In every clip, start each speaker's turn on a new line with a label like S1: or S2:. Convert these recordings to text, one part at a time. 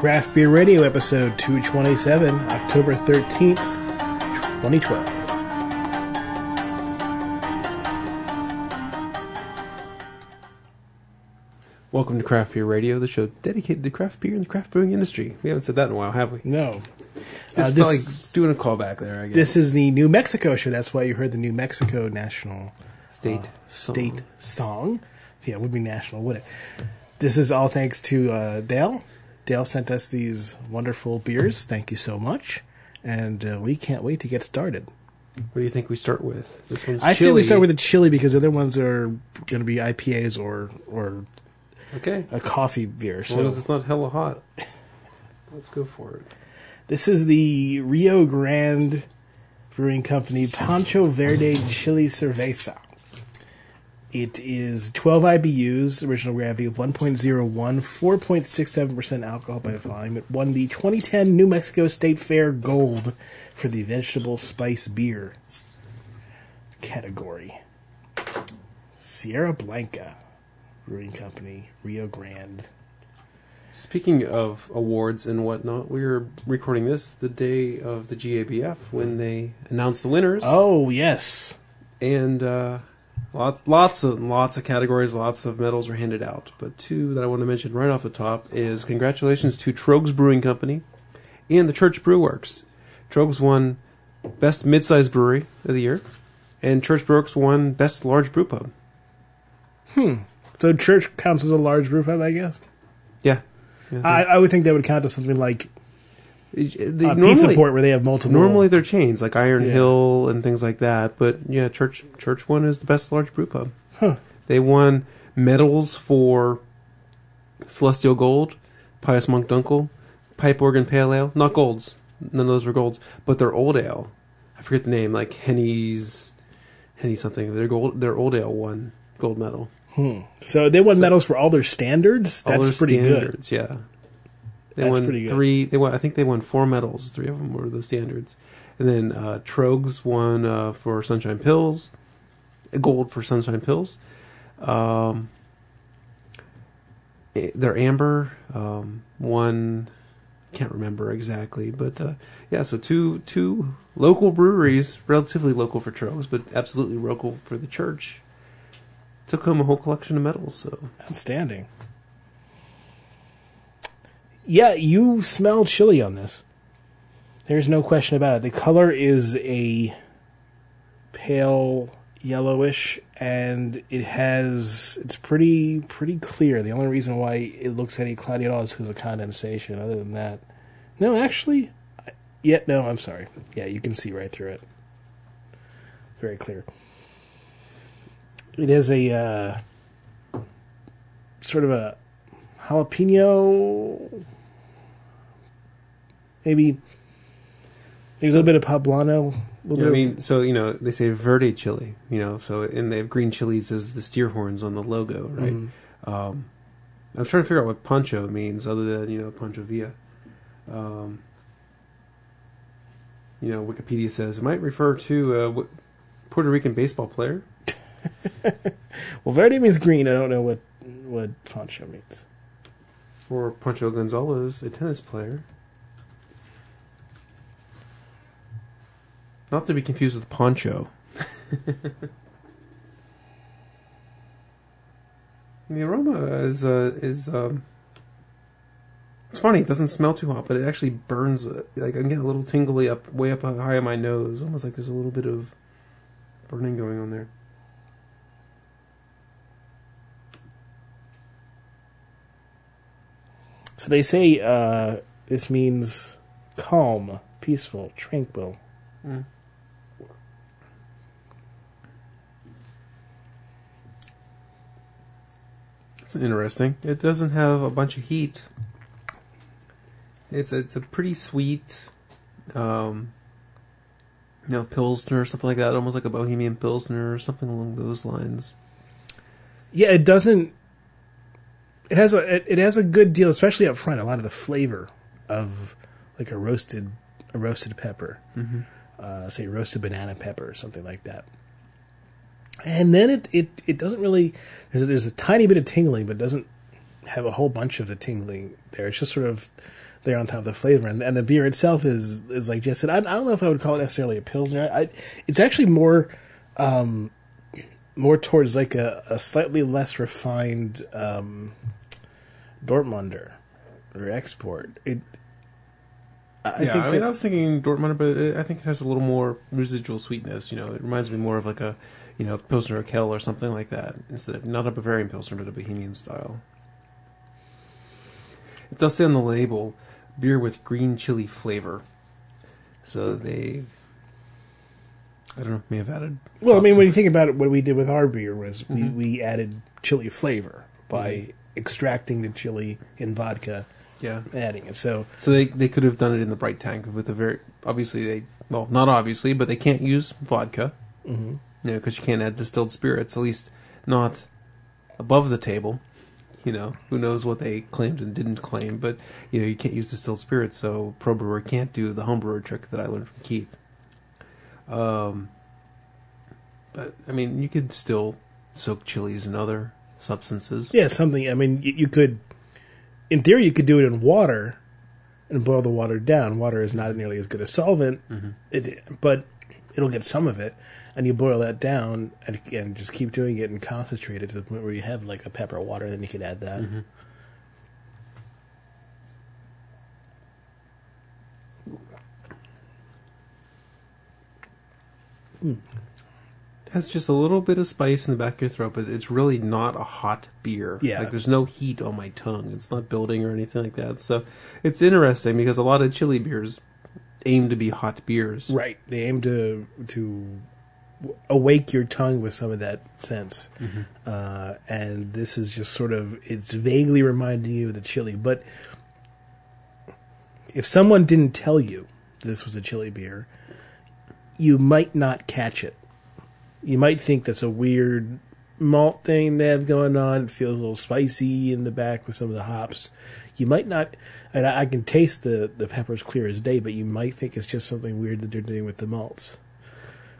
S1: Craft Beer Radio, episode 227, October 13th, 2012.
S2: Welcome to Craft Beer Radio, the show dedicated to craft beer and the craft brewing industry. We haven't said that in a while, have we?
S1: No.
S2: Just
S1: Uh,
S2: felt
S1: this-
S2: like doing a callback there, I guess.
S1: This is the New Mexico show. That's why you heard the New Mexico national
S2: state
S1: uh,
S2: song.
S1: state song. Yeah, it would be national, would it? This is all thanks to uh, Dale. Dale sent us these wonderful beers. Thank you so much. And uh, we can't wait to get started.
S2: What do you think we start with? This one's
S1: I say we start with the chili because the other ones are going to be IPAs or or
S2: Okay.
S1: a coffee beer.
S2: As long
S1: So
S2: as it's not hella hot. Let's go for it.
S1: this is the Rio Grande Brewing Company Pancho Verde Chili Cerveza. It is 12 IBUs, original gravity of 1.01, 4.67% alcohol by volume. It won the 2010 New Mexico State Fair Gold for the vegetable spice beer category. Sierra Blanca Brewing Company, Rio Grande.
S2: Speaking of awards and whatnot, we are recording this the day of the GABF when they announced the winners.
S1: Oh, yes.
S2: and uh, lots, lots of lots of categories, lots of medals were handed out. But two that I want to mention right off the top is congratulations to Tröegs Brewing Company and the Church Brew Works. Tröegs won best mid-sized brewery of the year, and Church Brew Works won best large brew pub. Hmm.
S1: So church counts as a large brew pub, I guess?
S2: Yeah, yeah.
S1: I, I would think that would count as something like
S2: They-
S1: uh,
S2: normally-
S1: Pizza Port, where they have multiple.
S2: Normally they're chains like Iron
S1: Yeah.
S2: Hill and things like that, but yeah, Church Church one is the best large brew pub.
S1: Huh.
S2: They won medals for Celestial Gold, Pious Monk Dunkel, Pipe Organ Pale Ale, not golds. None of those were golds, but their old ale. I forget the name, like Henny's Henny something. Their gold their old ale won gold medal. Hmm.
S1: so they won medals for all their standards.
S2: All
S1: That's
S2: their
S1: pretty good.
S2: Yeah. They
S1: That's
S2: won
S1: pretty good.
S2: three. They won. I think they won four medals. Three of them were the standards, and then uh, Tröegs won uh, for Sunshine Pils, gold for Sunshine Pils. Um, eh, their Amber um, won. Can't remember exactly, but uh, yeah. So two two local breweries, relatively local for Tröegs, but absolutely local for the church. Took home a whole collection of medals. So
S1: Outstanding. Yeah, you smell chili on this. There's no question about it. The color is a pale yellowish, and it has it's pretty pretty clear. The only reason why it looks any cloudy at all is because of condensation. Other than that, no, actually, yeah, no, I'm sorry. Yeah, you can see right through it. Very clear. It is a uh, sort of a jalapeno, maybe, maybe a little bit of poblano. Little
S2: Yeah, I mean, so you know, they say verde chili, you know, so and they have green chilies as the steer horns on the logo, right?
S1: Mm-hmm.
S2: Um, I was trying to figure out what poncho means, other than you know Pancho Villa. Um, you know, Wikipedia says it might refer to a w- Puerto Rican baseball player.
S1: well, verde means green. I don't know what what poncho means.
S2: Or Pancho Gonzalez, a tennis player. Not to be confused with Poncho. the aroma is uh, is um, it's funny. It doesn't smell too hot, but it actually burns. uh, Like I can get a little tingly up, way up high on my nose, almost like there's a little bit of burning going on there.
S1: So they say uh, this means calm, peaceful, tranquil.
S2: Mm. It's interesting. It doesn't have a bunch of heat. It's it's a pretty sweet, um, you know, pilsner or something like that, almost like a Bohemian pilsner or something along those lines.
S1: Yeah, it doesn't. It has a it, it has a good deal, especially up front. A lot of the flavor of like a roasted a roasted pepper,
S2: Mm-hmm.
S1: uh, say roasted banana pepper or something like that. And then it it, it doesn't really there's a, there's a tiny bit of tingling, but doesn't have a whole bunch of the tingling there. It's just sort of there on top of the flavor, and, and the beer itself is is like Jess said. I, I don't know if I would call it necessarily a pilsner. I, it's actually more um, more towards like a, a slightly less refined um, Dortmunder or export. It. I
S2: yeah,
S1: think
S2: I mean, I was thinking Dortmunder, but it, I think it has a little more residual sweetness. You know, it reminds me more of like a, you know, Pilsner or Kell or something like that, instead of not a Bavarian Pilsner, but a Bohemian style. It does say on the label, beer with green chili flavor. So they, I don't know, may have added.
S1: Well, I mean, when you think about it, what we did with our beer was
S2: Mhm.
S1: we, we added chili flavor by
S2: Mhm.
S1: Extracting the chili in vodka,
S2: yeah,
S1: adding it. So
S2: so they they could have done it in the bright tank with a very obviously they well not obviously, but they can't use vodka.
S1: mhm.
S2: you know, because you can't add distilled spirits, at least not above the table. You know, who knows what they claimed and didn't claim, but you know, you can't use distilled spirits, so pro brewer can't do the home brewer trick that I learned from Keith. Um, but I mean, you could still soak chilies and other substances.
S1: yeah, something. I mean, you, you could, in theory, you could do it in water and boil the water down. Water is not nearly as good a solvent,
S2: Mhm.
S1: it, but it'll get some of it, and you boil that down and, and just keep doing it and concentrate it to the point where you have like a pepper water. Then you can add that.
S2: Mhm. Has just a little bit of spice in the back of your throat, but it's really not a hot beer.
S1: Yeah.
S2: Like there's no heat on my tongue. It's not building or anything like that. So it's interesting because a lot of chili beers aim to be hot beers.
S1: Right. They aim to to awake your tongue with some of that sense, uh, and this is just sort of it's vaguely reminding you of the chili. But if someone didn't tell you this was a chili beer, you might not catch it. You might think that's a weird malt thing they have going on. It feels a little spicy in the back with some of the hops. You might not, and I, I can taste the, the peppers clear as day, but you might think it's just something weird that they're doing with the malts.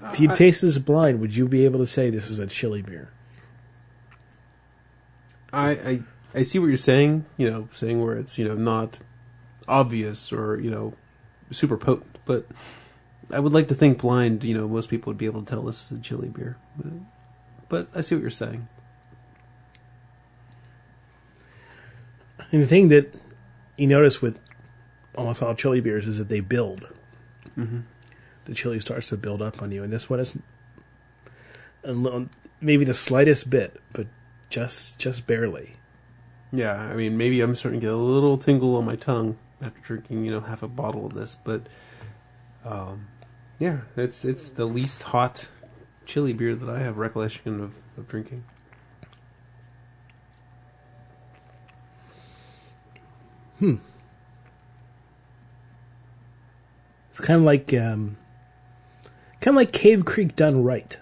S1: If you uh,
S2: I-
S1: taste this blind, would you be able to say this is a chili beer?
S2: I, I I see what you're saying. You know, saying where it's you know not obvious or you know super potent, but I would like to think blind. You know, most people would be able to tell this is a chili beer. But, but I see what you're saying.
S1: And the thing that you notice with almost all chili beers is that they build.
S2: Mm-hmm.
S1: The chili starts to build up on you, and this one is little, maybe the slightest bit, but just just barely.
S2: Yeah, I mean, maybe I'm starting to get a little tingle on my tongue after drinking, you know, half a bottle of this, but um, yeah, it's it's the least hot chili beer that I have recollection of, of drinking. Hmm.
S1: It's kind of like um, kind of like Cave Creek done right.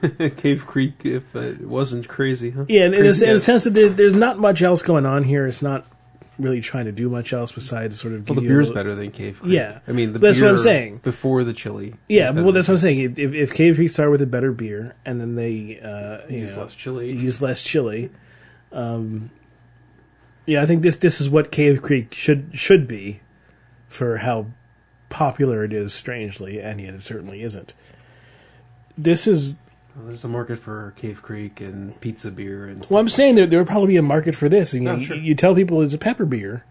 S2: Cave Creek, if it wasn't crazy, huh?
S1: Yeah, in, in, the, in the sense that there's there's not much else going on here. It's not really trying to do much else besides sort of.
S2: Well, the beer's
S1: little-
S2: better than Cave Creek.
S1: Yeah.
S2: I mean, the
S1: That's what I'm saying.
S2: Before the chili,
S1: Yeah, well, that's what I'm saying. If, if Cave Creek started with a better beer and then they uh,
S2: Use
S1: know,
S2: less chili.
S1: use less chili, um, yeah, I think this this is what Cave Creek should should be for how popular it is. Strangely, and yet it certainly isn't. This is
S2: there's a market for Cave Creek and pizza beer and
S1: well, I'm saying there there would probably be a market for this. And you,
S2: Oh,
S1: know,
S2: sure.
S1: you, you tell people it's a pepper beer,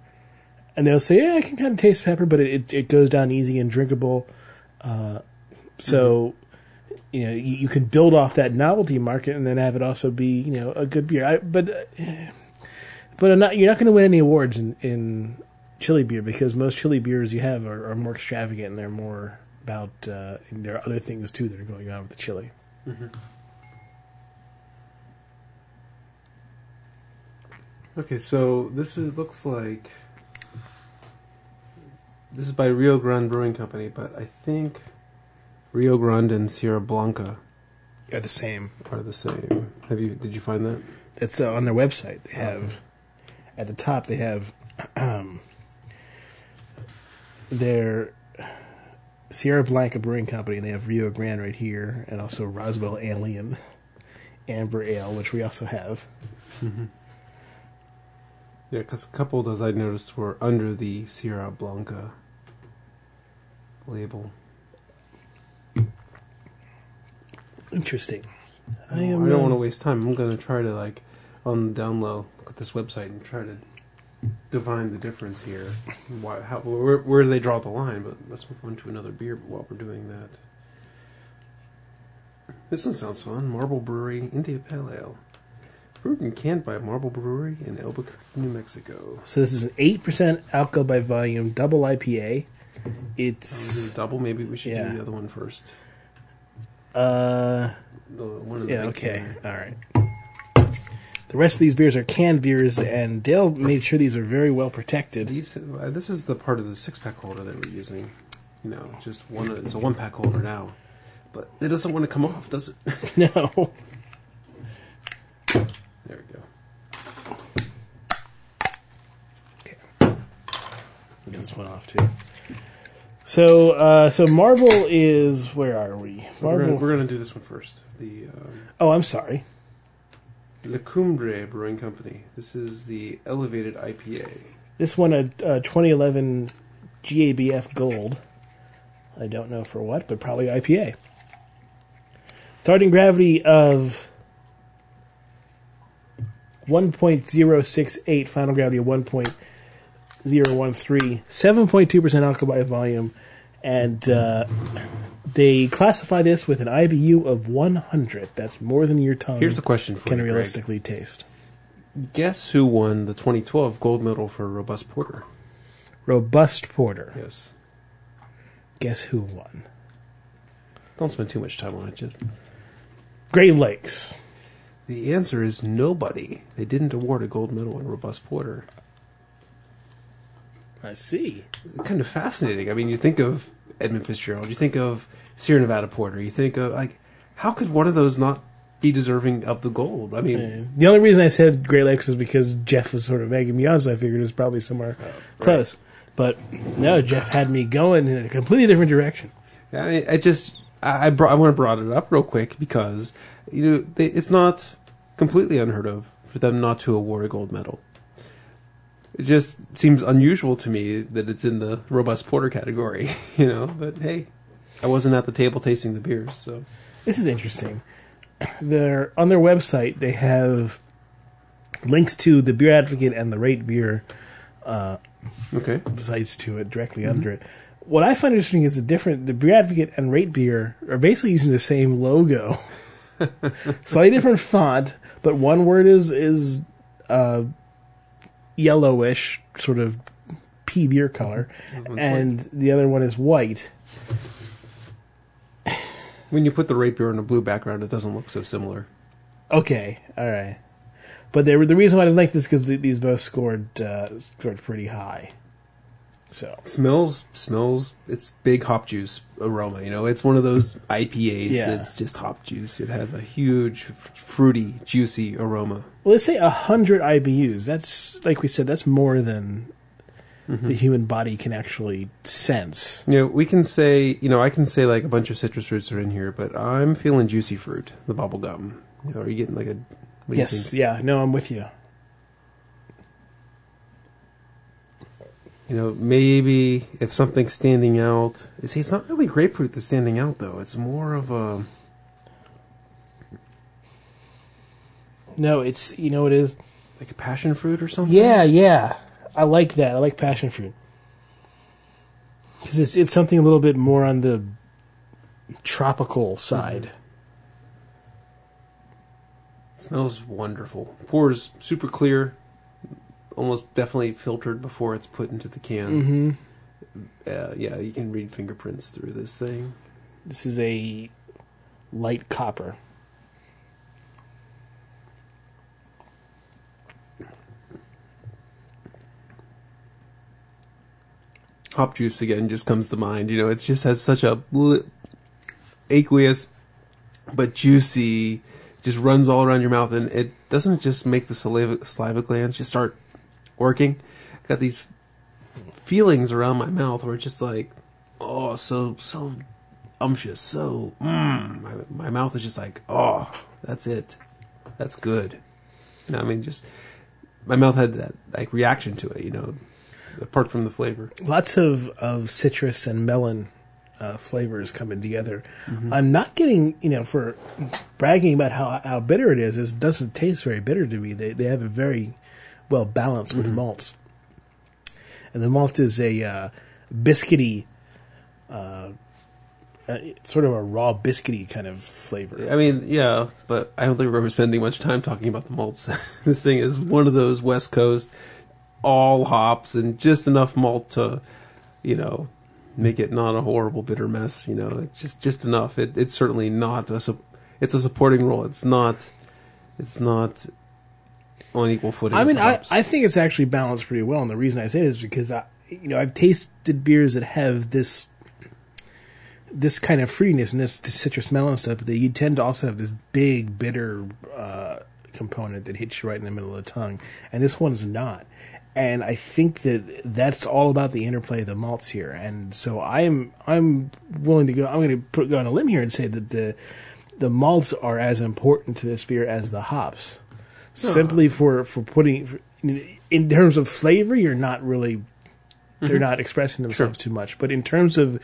S1: and they'll say, "Yeah, I can kind of taste pepper, but it it, it goes down easy and drinkable." Uh, so, you know, you, you can build off that novelty market and then have it also be you know a good beer. I, but uh, but I'm not, you're not going to win any awards in, in chili beer because most chili beers you have are, are more extravagant and they're more about uh, and there are other things too that are going on with the chili.
S2: Okay, so this is looks like this is by Rio Grande Brewing Company, but I think Rio Grande and Sierra Blanca
S1: Are the same.
S2: are the same. Have you? Did you find that?
S1: It's uh, on their website. They have at the top. They have um, their Sierra Blanca Brewing Company, and they have Rio Grande right here, and also Roswell Alien Amber Ale, which we also have.
S2: Yeah, because a couple of those I noticed were under the Sierra Blanca label.
S1: Interesting.
S2: I,
S1: I am.
S2: don't
S1: uh,
S2: want to waste time. I'm going to try to like on the down low look at this website and try to divine the difference here. Why? How? Where, where do they draw the line? But let's move on to another beer while we're doing that. This one sounds fun. Marble Brewery India Pale Ale. Brewed and canned by Marble Brewery in Albuquerque, New Mexico.
S1: So this is an eight percent alcohol by volume double IPA. It's
S2: it double? Maybe we should
S1: Yeah.
S2: do the other one first.
S1: uh
S2: The one in the
S1: yeah okay all right. The rest of these beers are canned beers, and Dale made sure these are very well protected.
S2: These, uh, this is the part of the six pack holder that we're using. You know, just one. It's a one pack holder now, but it doesn't want to come off, does it?
S1: No,
S2: there we go.
S1: Okay, this one off too. So, uh, so Marble is where are we?
S2: We're gonna, we're gonna do this one first. The um,
S1: oh, I'm sorry.
S2: La Cumbre Brewing Company. This is the elevated IPA.
S1: This one a, a 2011 GABF Gold. I don't know for what, but probably IPA. Starting gravity of 1.068, final gravity of 1.013, 7.2% alcohol by volume, and uh, they classify this with an IBU of 100. That's more than your tongue
S2: Here's a question for
S1: can
S2: you, Greg.
S1: realistically taste.
S2: Guess who won the 2012 gold medal for robust porter?
S1: Robust porter.
S2: Yes.
S1: Guess who won?
S2: Don't spend too much time on it. Just
S1: Great Lakes.
S2: the answer is nobody. They didn't award a gold medal in robust porter.
S1: I see.
S2: kind of fascinating. I mean, you think of Edmund Fitzgerald, you think of Sierra Nevada Porter, you think of like, how could one of those not be deserving of the gold? I mean,
S1: The only reason I said Great Lakes is because Jeff was sort of egging me on, so I figured it was probably somewhere oh, close. But no, Jeff had me going in a completely different direction.
S2: I, mean, I just I I, brought, I want to brought it up real quick because you know they, it's not completely unheard of for them not to award a gold medal. It just seems unusual to me that it's in the robust porter category, you know. But hey, I wasn't at the table tasting the beers, so
S1: This is interesting. They're on their website. They have links to the Beer Advocate and the Rate Beer Uh,
S2: okay.
S1: sites to it directly under it. What I find interesting is the different. The Beer Advocate and Rate Beer are basically using the same logo, slightly different font, but one word is is uh, yellowish, sort of pea beer color, and the other one is white.
S2: When you put the Rate Beer on a blue background, it doesn't look so similar.
S1: Okay, all right. But they were, the reason why I didn't like this because these both scored uh, scored pretty high. So
S2: smells smells it's big hop juice aroma you know it's one of those ipas
S1: Yeah.
S2: that's just hop juice it has a huge f- fruity juicy aroma
S1: Well, let's say hundred IBUs. That's like we said. That's more than the human body can actually sense.
S2: you know we can say you know i can say like a bunch of citrus fruits are in here but i'm feeling juicy fruit the bubble gum you know are you getting like a what do you
S1: yes.
S2: think?
S1: Yeah. No, I'm with you.
S2: you know maybe if something's standing out see it's not really grapefruit that's standing out though it's more of a
S1: No, it's you know it is.
S2: like a passion fruit or something
S1: Yeah, yeah. I like that. I like passion fruit because it's it's something a little bit more on the tropical side.
S2: It smells wonderful. Pours super clear, almost definitely filtered before it's put into the can.
S1: Mm-hmm.
S2: Uh, yeah, you can read fingerprints through this thing.
S1: This is a light copper.
S2: Hop juice again just comes to mind. You know, it just has such a aqueous but juicy, just runs all around your mouth, and it doesn't just make the saliva, saliva glands just start working. got these feelings around my mouth where it's just like, oh, so so umptious, so mm. My, my mouth is just like, oh, that's it, that's good. You know, I mean, just my mouth had that like reaction to it. You know, apart from the flavor.
S1: Lots of, of citrus and melon uh, flavors coming together.
S2: Mm-hmm.
S1: I'm not getting, you know, for bragging about how, how bitter it is, it doesn't taste very bitter to me. They, they have a very well balanced with
S2: Mm-hmm.
S1: malts. And the malt is a uh, biscuity, uh, uh, sort of a raw biscuity kind of flavor.
S2: I mean, yeah, but I don't think we're ever spending much time talking about the malts. this thing is one of those West Coast all hops and just enough malt to, you know, make it not a horrible bitter mess. You know, it's just just enough. It, it's certainly not a. It's a supporting role. It's not. It's not on equal footing.
S1: I mean, I. I think it's actually balanced pretty well, and the reason I say it is because I, you know, I've tasted beers that have this this kind of fruitiness and this, this citrus melon stuff, but they, you tend to also have this big bitter uh, component that hits you right in the middle of the tongue, and this one is not. And I think that that's all about the interplay of the malts here, and so I'm I'm willing to go. I'm going to put, go on a limb here and say that the the malts are as important to this beer as the hops. Simply for for putting for, in terms of flavor you're not really they're mm-hmm. not expressing themselves too much. But in terms of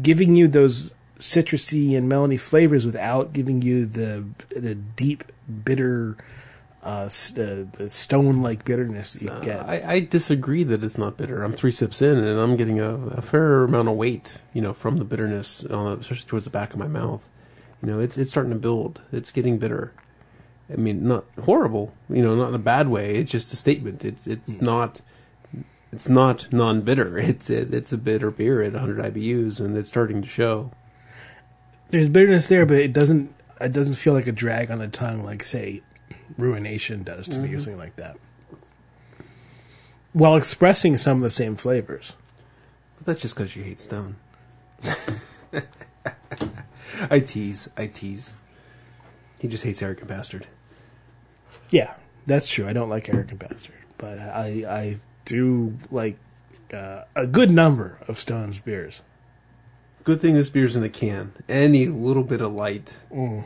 S1: giving you those citrusy and melony flavors without giving you the the deep bitter uh s- the, the stone like bitterness that you get
S2: I, I disagree that it's not bitter. I'm three sips in, and I'm getting a, a fair amount of weight, you know, from the bitterness, on the, especially towards the back of my mouth. You know, it's it's starting to build. It's getting bitter. I mean, not horrible, you know, not in a bad way. It's just a statement. It's it's not it's not non-bitter. It's it, it's a bitter beer at 100 IBUs, and it's starting to show.
S1: there's bitterness there but it doesn't it doesn't feel like a drag on the tongue like say ruination does to me or something like that while expressing some of the same flavors
S2: But that's just because you hate Stone. I tease. I tease. He just hates arrogant bastard.
S1: Yeah, that's true. I don't like Arrogant Bastard, but I I do like uh, a good number of Stone's beers.
S2: Good thing this beer's in a can. Any little bit of light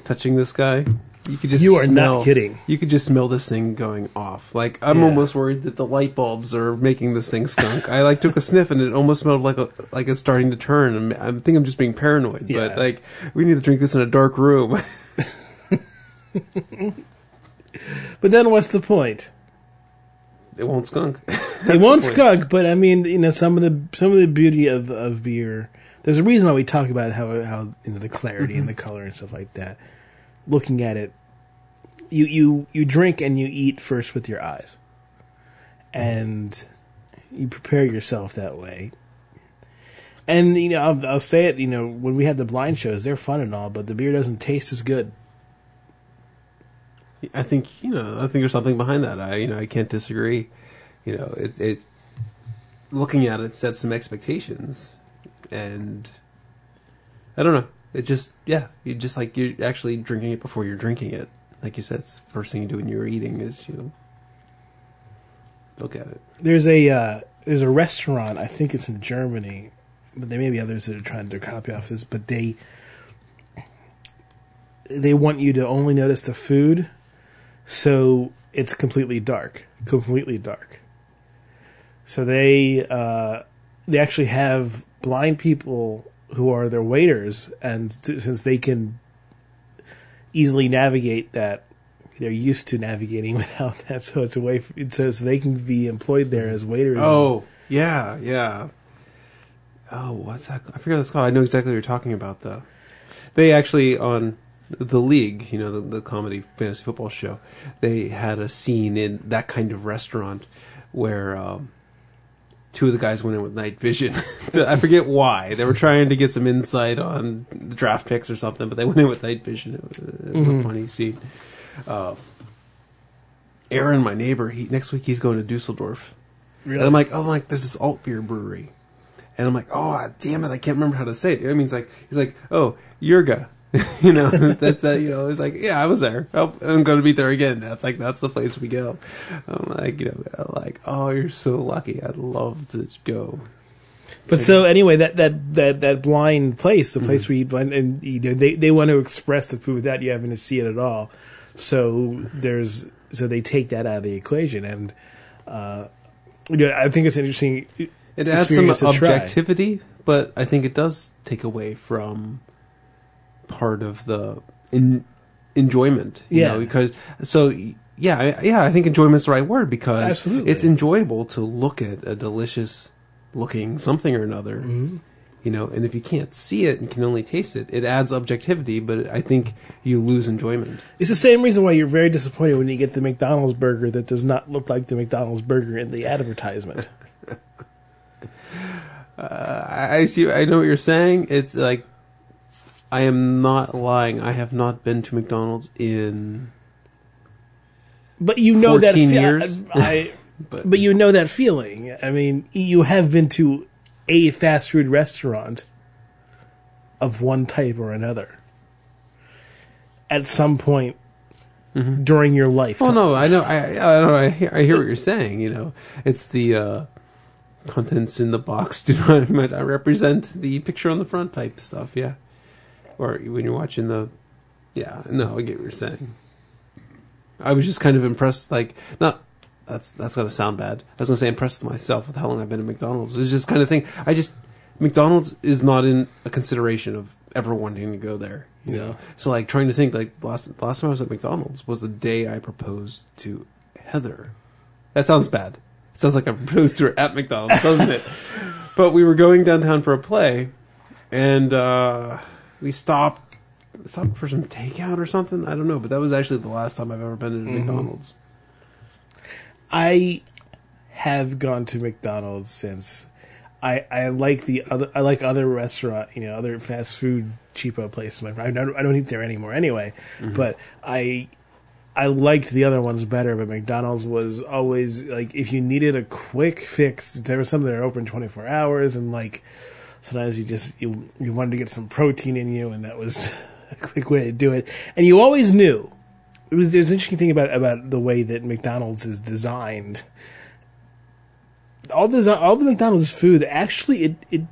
S2: touching this guy, you could just
S1: You are not
S2: smell-
S1: kidding.
S2: You could just smell this thing going off. Like I'm
S1: Yeah.
S2: almost worried that the light bulbs are making this thing skunk. I like took a sniff and it almost smelled like a like it's starting to turn. I think I'm just being paranoid.
S1: Yeah.
S2: But like we need to drink this in a dark room.
S1: But then what's the point?
S2: it won't skunk.
S1: it won't skunk, but I mean, you know, some of the some of the beauty of of beer. There's a reason why we talk about how how you know the clarity and the mm-hmm. color and stuff like that. Looking at it, you you you drink and you eat first with your eyes, and you prepare yourself that way. And you know, I'll, I'll say it. You know, when we had the blind shows, they're fun and all, but the beer doesn't taste as good.
S2: I think you know. I think there's something behind that. I you know I can't disagree. You know, it it looking at it sets some expectations, and I don't know. It just yeah, you just like you're actually drinking it before you're drinking it. Like you said, it's the first thing you do when you're eating is you look at it.
S1: There's a uh, there's a restaurant. I think it's in Germany, but there may be others that are trying to copy off this. But they they want you to only notice the food, so it's completely dark, completely dark. So they uh, they actually have blind people who are their waiters, and t- since they can easily navigate that they're used to navigating without that, so it's a way. For, it says they can be employed there as waiters.
S2: Oh yeah, yeah. Oh, what's that? I forget what it's called. I know exactly what you're talking about though. They actually on the league, you know, the, the comedy fantasy football show, they had a scene in that kind of restaurant where um, two of the guys went in with night vision. So I forget why. They were trying to get some insight on the draft picks or something, but they went in with night vision. It was, it was a funny scene. Uh, Aaron, my neighbor, he next week he's going to Dusseldorf.
S1: really?
S2: And I'm like, oh, I'm like, there's this alt beer brewery. And I'm like, oh, damn it, I can't remember how to say it. I mean, it's like, he's like, oh, Uerige. you know, that's that, you know, it's like, yeah, I was there. Oh, I'm going to be there again. That's like, that's the place we go. I'm like, you know, like, oh, you're so lucky. I'd love to go.
S1: But so anyway, that that that that blind place, the place where you blind, and you know, they they want to express the food without you having to see it at all. So there's so they take that out of the equation, and uh, you know, I think it's interesting.
S2: It adds some
S1: to try.
S2: objectivity, but I think it does take away from part of the in, enjoyment. You
S1: Yeah.
S2: know, because so yeah, yeah, I think enjoyment's the right word because
S1: Absolutely.
S2: it's enjoyable to look at a delicious looking something or another.
S1: Mm-hmm.
S2: You know, and if you can't see it and can only taste it, it adds objectivity, but I think you lose enjoyment.
S1: It's the same reason why you're very disappointed when you get the McDonald's burger that does not look like the McDonald's burger in the advertisement.
S2: Uh, I I see. I know what you're saying. It's like I am not lying. I have not been to McDonald's in,
S1: But you know that
S2: 14
S1: fe-
S2: years?
S1: I,
S2: but,
S1: but you know that feeling. I mean, you have been to a fast food restaurant of one type or another at some point during your life.
S2: oh no, I know. I I know. I hear, I hear what you're saying. You know, it's the uh, contents in the box do not represent the picture on the front type stuff. Yeah, or when you're watching the, yeah. No, I get what you're saying. I was just kind of impressed. Like not. That's that's gonna sound bad. I was gonna say impressed with myself with how long I've been at McDonald's. It was just kind of thing. I just McDonald's is not in a consideration of ever wanting to go there. You know,
S1: Yeah.
S2: so like trying to think like last last time I was at McDonald's was the day I proposed to Heather. That sounds bad. It sounds like I proposed to her at McDonald's, doesn't it? but we were going downtown for a play, and uh, we stopped stopped for some takeout or something. I don't know, but that was actually the last time I've ever been to mm-hmm. McDonald's.
S1: I have gone to McDonald's since. I, I like the other I like other restaurant you know other fast food cheapo places. I don't, I don't eat there anymore anyway. Mm-hmm. But I I liked the other ones better. But McDonald's was always like if you needed a quick fix, there was something that open twenty four hours, and like sometimes you just you you wanted to get some protein in you, and that was a quick way to do it. And you always knew it was there's an interesting thing about about the way that McDonald's is designed. All the all the McDonald's food actually it it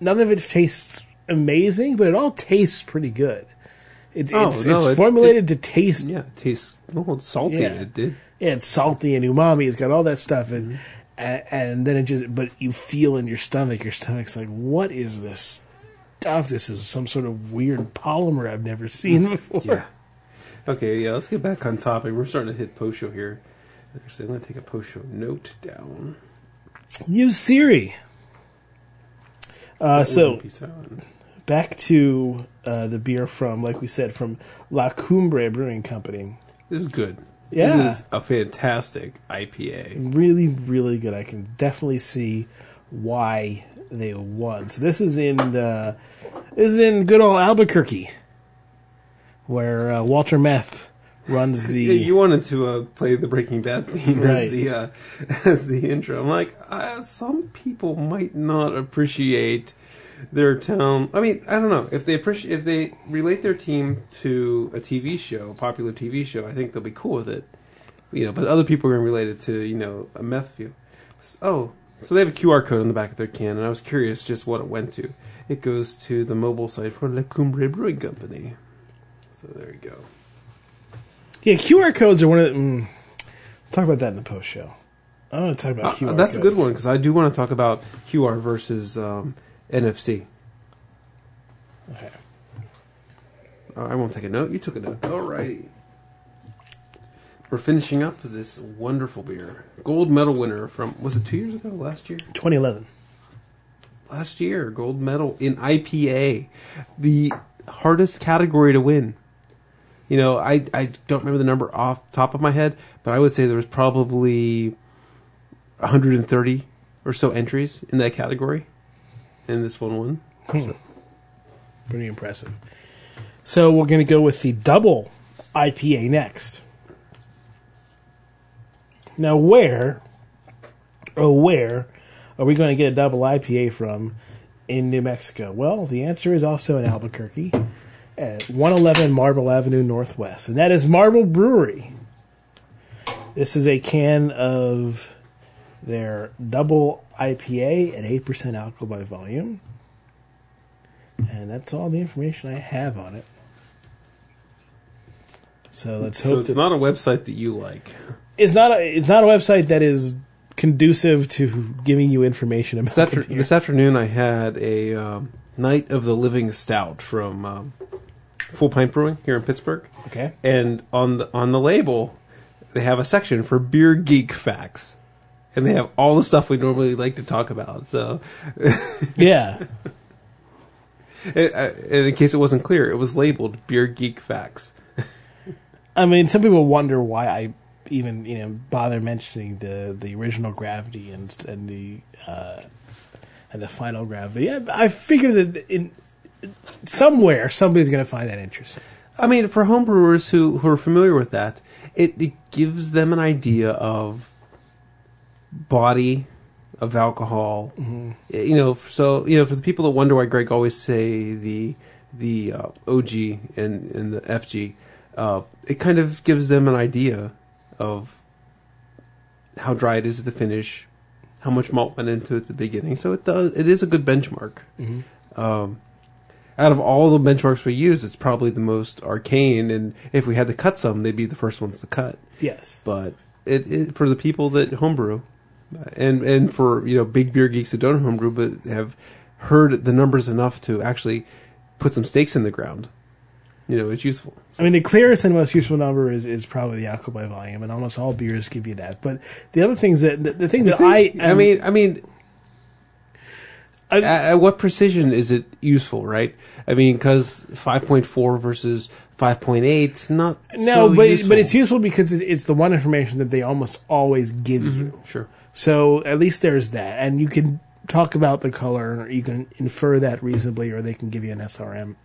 S1: none of it tastes amazing, but it all tastes pretty good. It,
S2: Oh,
S1: it's
S2: no,
S1: it's
S2: it-
S1: formulated to taste
S2: Yeah, it tastes oh, it's salty.
S1: Yeah.
S2: It did.
S1: yeah, it's salty and umami. It's got all that stuff, and
S2: Mm-hmm.
S1: And, and then it just. But you feel in your stomach. Your stomach's like, what is this stuff? This is some sort of weird polymer I've never seen before.
S2: Yeah. Okay, yeah, let's get back on topic. We're starting to hit post show here. Actually, I'm going to take a post show note down.
S1: Use Siri. Uh, so back to uh, the beer from, like we said, from La Cumbre Brewing Company.
S2: This is good.
S1: Yeah.
S2: This is a fantastic IPA.
S1: Really, really good. I can definitely see why they won. So this is in the this is in good old Albuquerque, where uh, Walter Meth runs the.
S2: Yeah, you wanted to uh, play the Breaking Bad theme
S1: Right.
S2: as the uh, as the intro. I'm like, uh, some people might not appreciate their town. I mean, I don't know if they appreciate if they relate their team to a TV show, a popular TV show. I think they'll be cool with it. You know, but other people are going to relate it to you know a meth view. Oh, so they have a QR code on the back of their can, and I was curious just what it went to. It goes to the mobile site for La Cumbre Brewing Company. So there you go.
S1: yeah, QR codes are one of the. Mm, talk about that in the post show. I want to talk about
S2: Uh,
S1: QR.
S2: that's a good one because I do want to talk about QR versus um, NFC.
S1: Okay.
S2: Uh, I won't take a note. You took a note. Alrighty. We're finishing up this wonderful beer. Gold medal winner from, was it two years ago? Last year?
S1: 2011.
S2: Last year. Gold medal in IPA. The hardest category to win. You know, I, I don't remember the number off the top of my head, but I would say there was probably 130 or so entries in that category. And this one won. Hmm.
S1: Pretty impressive. So we're going to go with the double IPA next. Now, where, oh, where are we going to get a double IPA from in New Mexico? Well, the answer is also in Albuquerque at 111 Marble Avenue Northwest, and that is Marble Brewery. This is a can of their double IPA at 8% alcohol by volume. And that's all the information I have on it. So let's hope.
S2: So
S1: it's
S2: not a website that you like.
S1: it's not a, it's not a website that is conducive to giving you information about
S2: This, after, this afternoon, I had a um, Night of the Living Stout from um, Full Pint Brewing here in Pittsburgh,
S1: Okay.
S2: and on the on the label, they have a section for beer geek facts, and they have all the stuff we normally like to talk about. So,
S1: Yeah.
S2: it, uh, and in case it wasn't clear, it was labeled beer geek facts.
S1: I mean, some people wonder why I even you know bother mentioning the the original gravity and and the uh, and the final gravity. I, I figure that in somewhere somebody's going to find that interesting.
S2: I mean, for homebrewers who, who are familiar with that, it, it gives them an idea of body, of alcohol. You know, so you know, for the people that wonder why Greg always say the the uh, OG and and the FG, uh, it kind of gives them an idea of how dry it is at the finish, how much malt went into it at the beginning. So it does. It is a good benchmark. Um, out of all the benchmarks we use, it's probably the most arcane. And if we had to cut some, they'd be the first ones to cut.
S1: Yes.
S2: But it, it for the people that homebrew, and and for you know big beer geeks that don't homebrew but have heard the numbers enough to actually put some stakes in the ground, you know, it's useful.
S1: I mean, the clearest and most useful number is, is probably the alcohol by volume, and almost all beers give you that. But the other things that the, the thing that I
S2: I
S1: am-
S2: mean, I mean,
S1: I-
S2: at, at what precision is it useful, right? I mean, because five point four versus five point eight, not
S1: no,
S2: so
S1: but
S2: useful.
S1: but it's useful because it's, it's the one information that they almost always give mm-hmm. you.
S2: sure.
S1: So at least there's that, and you can talk about the color. Or you can infer that reasonably, or they can give you an SRM.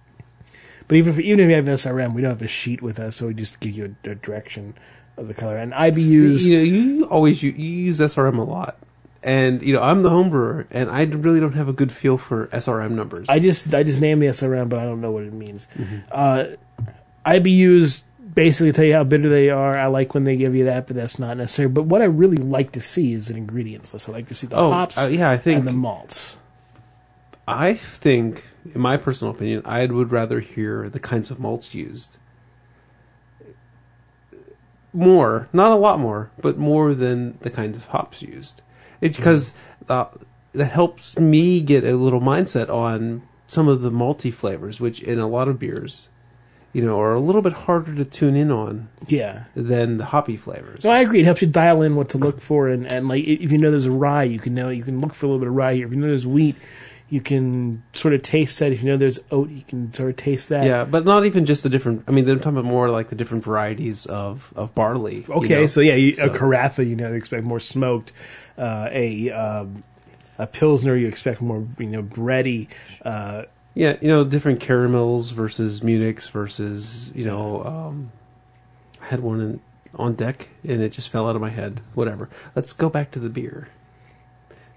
S1: But even if, even if you have an SRM, we don't have a sheet with us, so we just give you a, a direction of the color. And IBUs,
S2: You know, you always you, you use SRM a lot, and you know I'm the home brewer, and I really don't have a good feel for SRM numbers.
S1: I just I just name the SRM, but I don't know what it means.
S2: Mm-hmm.
S1: Uh, IBUs basically tell you how bitter they are. I like when they give you that, but that's not necessary. But what I really like to see is an ingredients list. I like to see the
S2: oh,
S1: hops
S2: uh, yeah, I think
S1: and the malts.
S2: I think, in my personal opinion, I would rather hear the kinds of malts used. More, not a lot more, but more than the kinds of hops used. It's because uh, that helps me get a little mindset on some of the malty flavors, which in a lot of beers, you know, are a little bit harder to tune in on
S1: Yeah.
S2: than the hoppy flavors.
S1: No, I agree. It helps you dial in what to look for, and, and like if you know there's a rye, you can know you can look for a little bit of rye here. If you know there's wheat, you can sort of taste that. If you know there's oat, you can sort of taste that.
S2: Yeah, but not even just the different. I mean, they're talking about more like the different varieties of of barley. you
S1: Okay,
S2: know?
S1: so yeah, you,
S2: So-
S1: a carafa, you know, you expect more smoked. Uh, a um, a pilsner, you expect more, you know, bready. Uh,
S2: Yeah, you know, different caramels versus Munichs versus, you know, um, I had one in, on deck and it just fell out of my head. Whatever. Let's go back to the beer.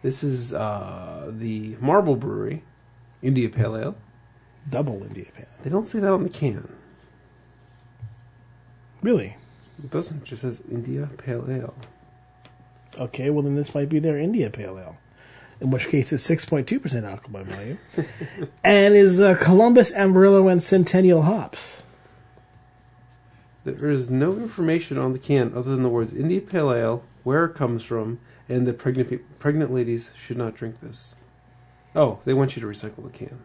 S2: This is uh, the Marble Brewery, India Pale Ale.
S1: double India Pale.
S2: They don't say that on the can.
S1: Really?
S2: It doesn't. It just says India Pale Ale.
S1: Okay, well then this might be their India Pale Ale. In which case it's six point two percent alcohol by volume, and is uh, Columbus, Amarillo, and Centennial hops.
S2: There is no information on the can other than the words India Pale Ale, where it comes from, and that pregnant pregnant ladies should not drink this. Oh, they want you to recycle the can.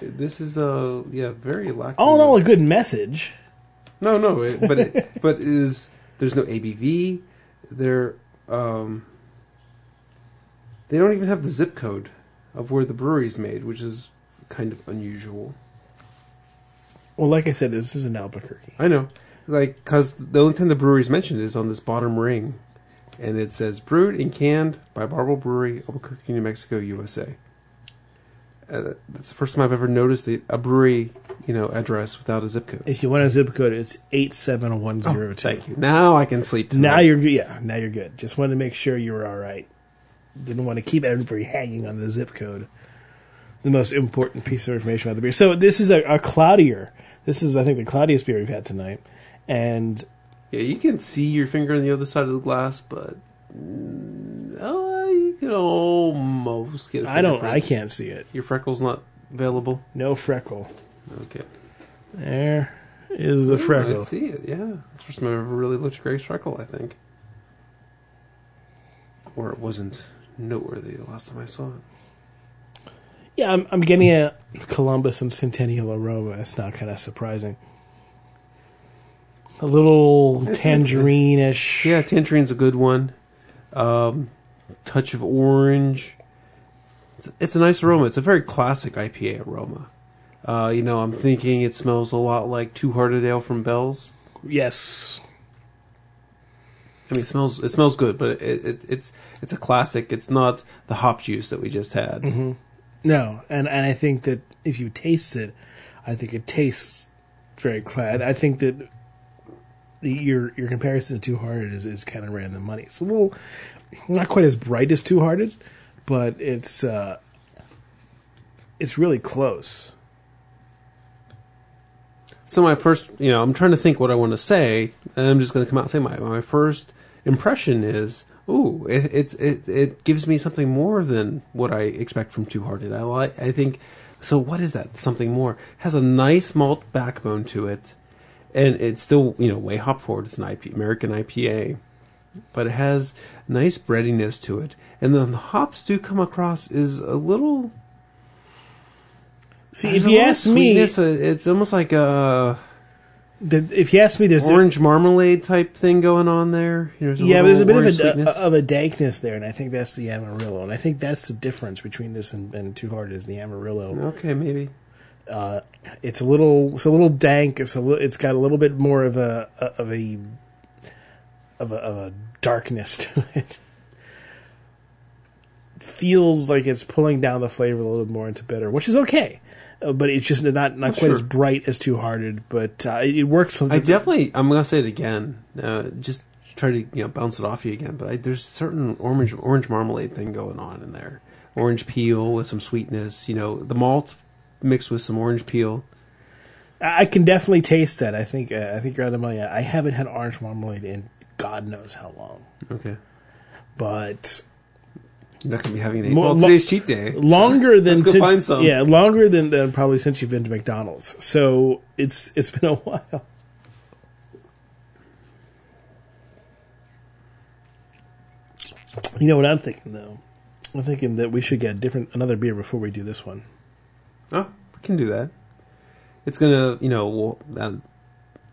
S2: this is a yeah very lacking.
S1: All in all, a good message.
S2: no, no, it, but it, but it is there's no ABV. There, um, they don't even have the zip code of where the brewery's made, which is kind of unusual.
S1: Well, like I said, this is in Albuquerque.
S2: I know, like because the only time the brewery's mentioned is on this bottom ring, and it says brewed and canned by Marble Brewery, Albuquerque, New Mexico, USA. Uh, that's the first time I've ever noticed a, a brewery, you know, address without a zip code.
S1: If you want a zip code, it's eight seven one zero two.
S2: Oh, Thank you. Now I can sleep. Tonight.
S1: Now you're good. Yeah, now you're good. Just wanted to make sure you were all right. Didn't want to keep everybody hanging on the zip code. The most important piece of information about the beer. So this is a, a cloudier. This is, I think, the cloudiest beer we've had tonight. And
S2: Yeah, you can see your finger on the other side of the glass, but mm, oh, you can almost get. a
S1: I don't.
S2: fingerprint.
S1: I can't see it.
S2: Your freckle's not available.
S1: No freckle.
S2: Okay.
S1: There is the
S2: Ooh,
S1: freckle.
S2: I see it. Yeah, that's the first time I ever really looked at Greg's freckle. I think, or it wasn't noteworthy the last time I saw it.
S1: Yeah, I'm, I'm getting a Columbus and Centennial aroma. It's not kind of surprising. A little tangerine-ish.
S2: Yeah, tangerine's a good one. Um, touch of orange. It's, it's a nice aroma. It's a very classic IPA aroma. Uh, you know, I'm thinking it smells a lot like Two Hearted Ale from Bell's.
S1: Yes.
S2: I mean, it smells it smells good, but it, it, it's it's a classic. It's not the hop juice that we just had.
S1: Mm-hmm. No, and and I think that if you taste it, I think it tastes very clad. I think that the, your your comparison to Two Hearted is, is kind of ran the money. It's a little not quite as bright as Two Hearted, but it's uh, it's really close.
S2: So my first, you know, I'm trying to think what I want to say, and I'm just going to come out and say my my first impression is, ooh, it, it's it it gives me something more than what I expect from Two Hearted. I like, I think, so what is that? Something more it has a nice malt backbone to it, and it's still you know way hop forward. It's an IP, American IPA, but it has nice breadiness to it, and then the hops do come across is a little.
S1: See, if you ask me,
S2: uh, it's almost like a.
S1: the, if you ask me, there's a,
S2: orange marmalade type thing going on there. Know,
S1: yeah, but there's a bit of a, of a dankness there, and I think that's the Amarillo, and I think that's the difference between this and, and Two Hearted is the Amarillo.
S2: okay, maybe.
S1: Uh, it's a little, it's a little dank. It's a, li- it's got a little bit more of a of a of a, of a darkness to it. Feels like it's pulling down the flavor a little bit more into bitter, which is okay. Uh, but it's just not not quite
S2: Sure.
S1: as bright as Two Hearted. But uh, it, it works.
S2: I definitely. I'm gonna say it again. Uh, just try to you know bounce it off you again. But I, there's certain orange orange marmalade thing going on in there. Orange peel with some sweetness. You know, the malt mixed with some orange peel.
S1: I can definitely taste that. I think uh, I think you're on the money. I haven't had orange marmalade in God knows how long,
S2: Okay,
S1: but
S2: you're not gonna be having any.
S1: More-
S2: well, today's cheat day. so
S1: longer than
S2: let's go
S1: since
S2: find some.
S1: yeah, longer than, than probably since you've been to McDonald's. So it's it's been a while. You know what I'm thinking though? I'm thinking that we should get different another beer before we do this one.
S2: Oh, we can do that. It's gonna, you know, we'll, uh,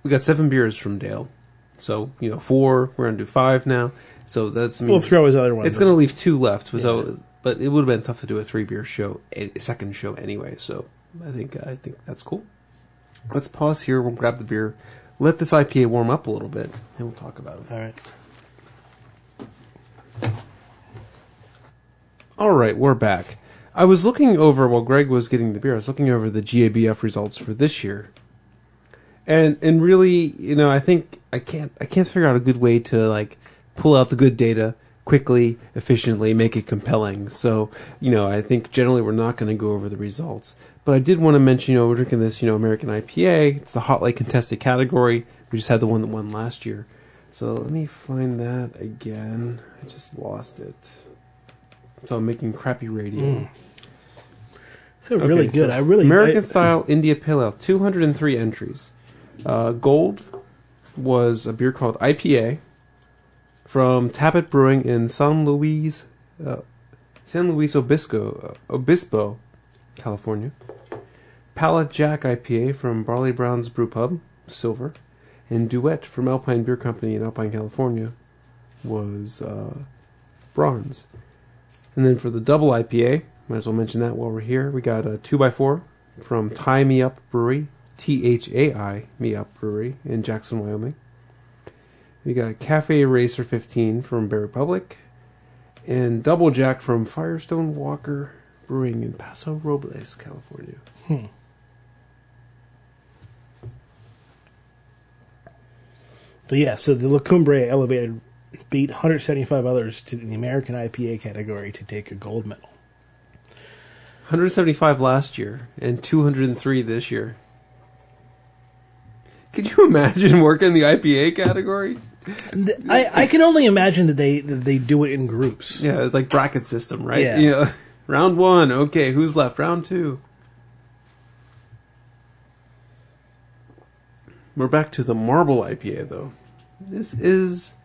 S2: we got seven beers from Dale, so you know, four. We're gonna do five now. So that's I mean,
S1: We'll throw his other one.
S2: It's going to leave two left.
S1: Yeah.
S2: But it would have been tough to do a three beer show, a a second show anyway. So I think I think that's cool. Let's pause here. We'll grab the beer, let this IPA warm up a little bit, and we'll talk about it.
S1: All right.
S2: All right, we're back. I was looking over while Greg was getting the beer. I was looking over the GABF results for this year, and and really, you know, I think I can't I can't figure out a good way to like pull out the good data quickly, efficiently, make it compelling. So, you know, I think generally we're not going to go over the results. But I did want to mention, you know, we're drinking this, you know, American IPA. It's the Hot Light contested category. We just had the one that won last year. So let me find that again. I just lost it. So I'm making crappy radio.
S1: Mm. So really good.
S2: so
S1: I really
S2: American
S1: I-
S2: style India Pale Ale, 203 entries. Uh, gold was a beer called IPA from Tap It Brewing in San Luis, uh, San Luis Obispo, uh, Obispo, California. Pallet Jack IPA from Barley Brown's Brew Pub, silver, and Duet from Alpine Beer Company in Alpine, California, was uh, bronze. And then for the double IPA, might as well mention that while we're here. We got a 2x4 from Thai Me Up Brewery, T H A I Me Up Brewery in Jackson, Wyoming. We got Cafe Racer 15 from Bear Republic, and Double Jack from Firestone Walker Brewing in Paso Robles, California.
S1: Hmm. But yeah, so the La Cumbre elevated beat 175 others to the American IPA category to take a gold medal.
S2: 175 last year and 203 this year. Could you imagine working the IPA category?
S1: I, I can only imagine that they that they do it in groups.
S2: Yeah, it's like bracket system, right?
S1: Yeah.
S2: You know, round one, okay, who's left? Round two. We're back to the Marble IPA, though. This is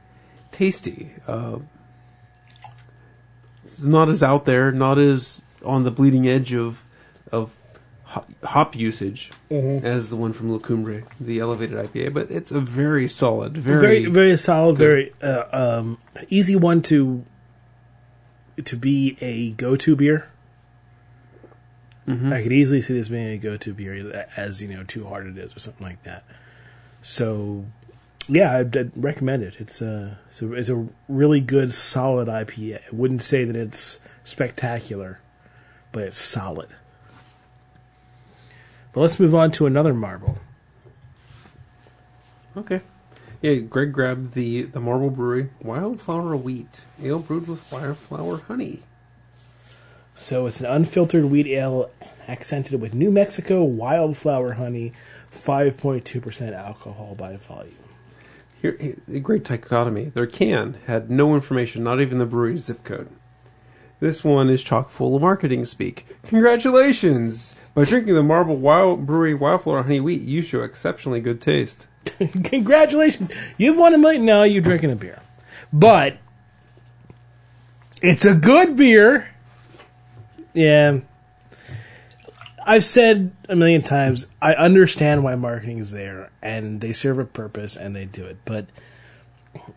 S2: tasty. Uh, it's not as out there, not as on the bleeding edge of of hop usage as the one from La Cumbre, the elevated IPA, but it's a very solid, very,
S1: very very solid,
S2: good.
S1: very uh, um, easy one to to be a go to beer. I could easily see this being a go to beer, as you know, Two Hearted is, or something like that. So, yeah, I'd, I'd recommend it. It's a, it's a it's a really good, solid IPA. I wouldn't say that it's spectacular, but it's solid. But let's move on to another marble.
S2: Okay. Yeah, Greg grabbed the the Marble Brewery Wildflower Wheat ale brewed with wildflower honey.
S1: So it's an unfiltered wheat ale accented with New Mexico wildflower honey, 5.2% alcohol by volume.
S2: Here, here, a great dichotomy. Their can had no information, not even the brewery's zip code. This one is chock full of marketing speak. Congratulations! By drinking the Marble Wild Brewery Wildflower Honey Wheat, you show exceptionally good taste.
S1: Congratulations. You've won a million. No, you're drinking a beer. But it's a good beer. Yeah. I've said a million times, I understand why marketing is there and they serve a purpose and they do it. But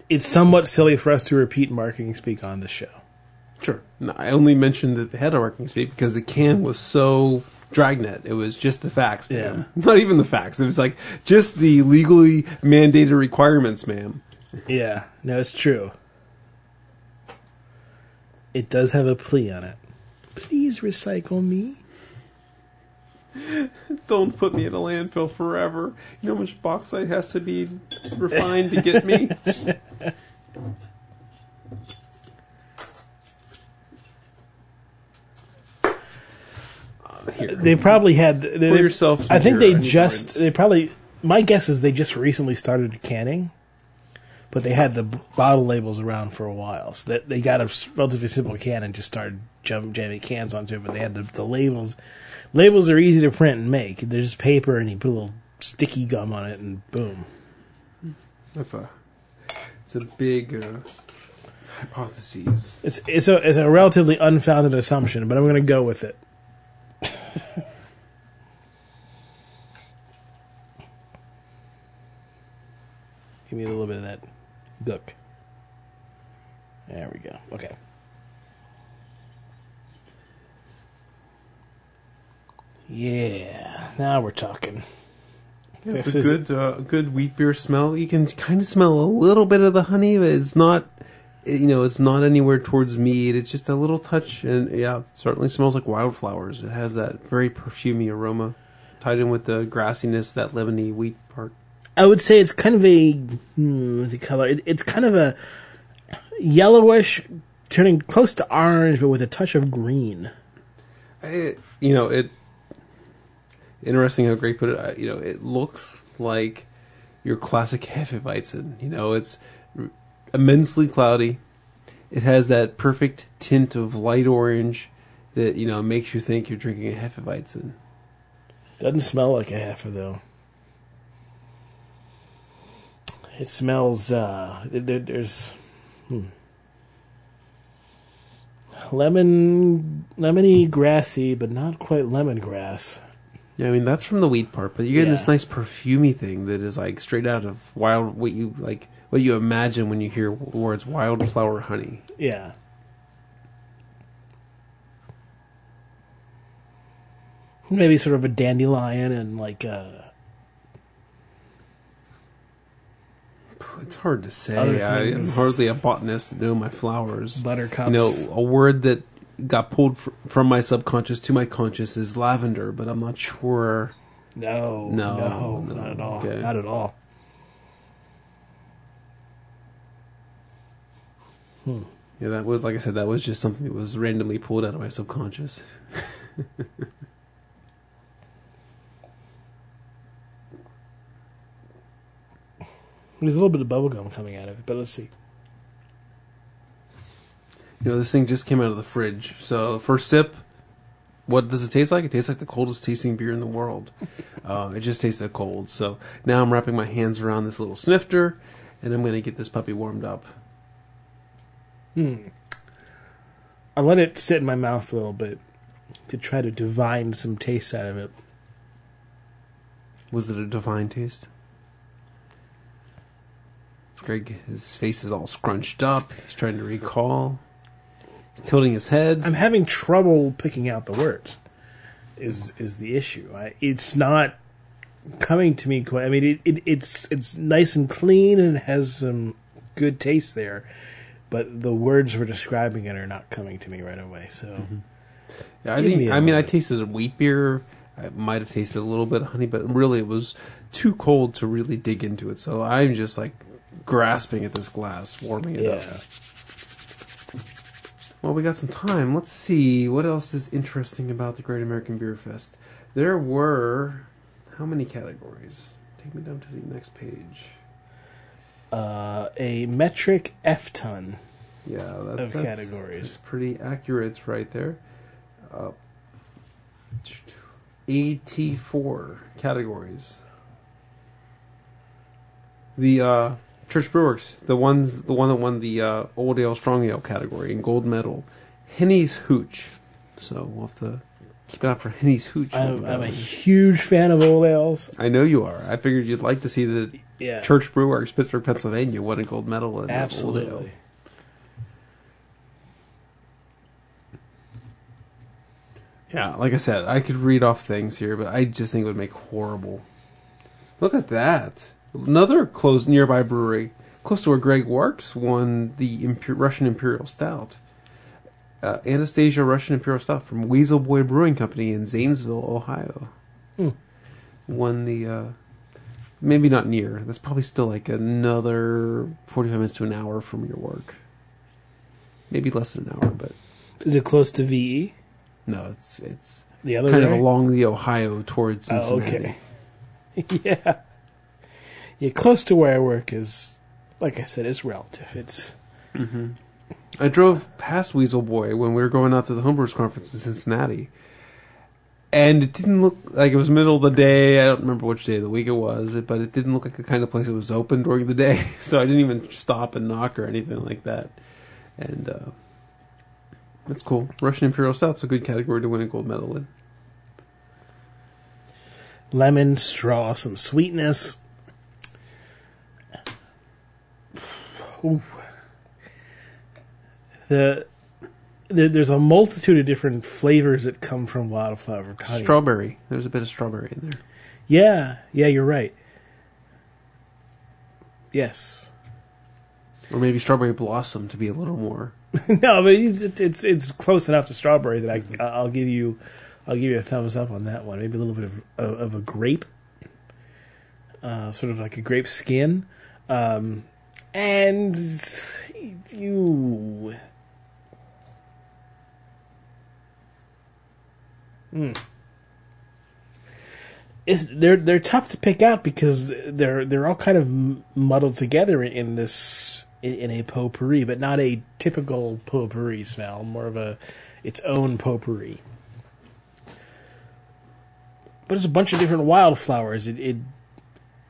S1: it's somewhat silly for us to repeat marketing speak on the show.
S2: Sure. No, I only mentioned that they had a marketing speak because the can was so dragnet. It was just the facts, ma'am. Not even the facts. It was like just the legally mandated requirements, ma'am.
S1: Yeah, no, it's true. It does have a plea on it. Please recycle me.
S2: Don't put me in a landfill forever. You know how much bauxite has to be refined to get me? here.
S1: They probably had. They,
S2: Pour yourself
S1: I think they just.
S2: joints.
S1: They probably. My guess is they just recently started canning, but they had the bottle labels around for a while. So that they got a relatively simple can and just started jam, jamming cans onto it. But they had the, the labels. Labels are easy to print and make. They're paper, and you put a little sticky gum on it, and boom.
S2: That's a. It's a big uh, hypothesis.
S1: It's it's a it's a relatively unfounded assumption, but I'm going to go with it. Give me a little bit of that gook. There we go. Okay. Yeah, now we're talking.
S2: It's
S1: This
S2: a
S1: is-
S2: good, uh, good wheat beer smell. You can kind of smell a little bit of the honey, but it's not, you know, it's not anywhere towards mead. It's just a little touch, and yeah, it certainly smells like wildflowers. It has that very perfumey aroma, tied in with the grassiness, that lemony wheat part.
S1: I would say it's kind of a hmm, the color. It, it's kind of a yellowish, turning close to orange, but with a touch of green.
S2: It, you know, it. Interesting how Greg put it. You know, it looks like your classic Hefeweizen. You know, it's immensely cloudy. It has that perfect tint of light orange that you know makes you think you're drinking a Hefeweizen.
S1: Doesn't smell like a heifer though. It smells. uh there, There's hmm. lemon, lemony, grassy, but not quite lemongrass.
S2: Yeah, I mean that's from the wheat part, but you get this nice perfumey thing that is like straight out of wild. What you like, what you imagine when you hear the words wildflower honey.
S1: Yeah. Maybe sort of a dandelion and like uh
S2: It's hard to say. I, am hardly a botanist to know my flowers.
S1: buttercups.
S2: You know, a word that got pulled fr- from my subconscious to my conscious is lavender, but I'm not sure.
S1: no,
S2: No,
S1: no,
S2: no,
S1: not at all.
S2: okay.
S1: Not at all.
S2: Yeah, that was like I said, that was just something that was randomly pulled out of my subconscious.
S1: There's a little bit of bubblegum coming out of it, but let's see.
S2: You know, this thing just came out of the fridge, so first sip, what does it taste like? It tastes like the coldest tasting beer in the world. uh, it just tastes like cold. So now I'm wrapping my hands around this little snifter, and I'm going to get this puppy warmed up.
S1: Hmm. I let it sit in my mouth a little bit to try to divine some taste out of it.
S2: Was it a divine taste? Greg, his face is all scrunched up. He's trying to recall. He's tilting his head.
S1: I'm having trouble picking out the words. Is is the issue? I, it's not coming to me quite. I mean, it, it, it's it's nice and clean and has some good taste there, but the words for describing it are not coming to me right away. So,
S2: Mm-hmm. Yeah, I think.
S1: me
S2: I mean, I tasted a wheat beer. I might have tasted a little bit of honey, but really, it was too cold to really dig into it. So I'm just like grasping at this glass, warming it up. Well, we got some time. Let's see what else is interesting about the Great American Beer Fest. There were how many categories? Take me down to the next page.
S1: Uh, a metric F ton.
S2: Yeah, that,
S1: Of
S2: that's,
S1: categories.
S2: that's pretty accurate right there. Uh, 84 categories. The uh, Church Brewworks, the ones, the one that won the uh, Old Ale Strong Ale category in gold medal, Henny's Hooch. So we'll have to keep an eye for Henny's Hooch.
S1: I'm, I'm a huge fan of old ales.
S2: I know you are. I figured you'd like to see the
S1: Yeah,
S2: Church Brewworks, Pittsburgh, Pennsylvania, won a gold medal in the Old Ale.
S1: absolutely.
S2: Yeah, like I said, I could read off things here, but I just think it would make horrible. Look at that. Another close nearby brewery, close to where Greg works, won the Imper- Russian Imperial Stout. Uh, Anastasia Russian Imperial Stout from Weasel Boy Brewing Company in Zanesville, Ohio.
S1: Hmm.
S2: Won the, uh, maybe not near. That's probably still like another 45 minutes to an hour from your work. Maybe less than an hour, but
S1: Is it close to VE?
S2: no, it's, it's
S1: The other
S2: kind of along the Ohio towards
S1: Oh,
S2: Cincinnati.
S1: okay. yeah. Yeah, close to where I work is, like I said, is relative. It's mm-hmm.
S2: I drove past Weasel Boy when we were going out to the Homebrewers Conference in Cincinnati. And it didn't look like it was middle of the day. I don't remember which day of the week it was, but it didn't look like the kind of place that was open during the day. So I didn't even stop and knock or anything like that. And uh, that's cool. Russian Imperial Stout's a good category to win a gold medal in.
S1: lemon, straw, some sweetness. Ooh. The, the there's a multitude of different flavors that come from wildflower honey.
S2: Strawberry. There's a bit of strawberry in there.
S1: Yeah, yeah, you're right. Yes.
S2: Or maybe strawberry blossom to be a little more.
S1: no, but it's, it's it's close enough to strawberry that I I'll give you I'll give you a thumbs up on that one. Maybe a little bit of of, of a grape, uh, sort of like a grape skin, um, and you. Hmm. It's, they're they're tough to pick out because they're they're all kind of muddled together in this in, in a potpourri, but not a typical potpourri smell. More of a its own potpourri. But it's a bunch of different wildflowers. It it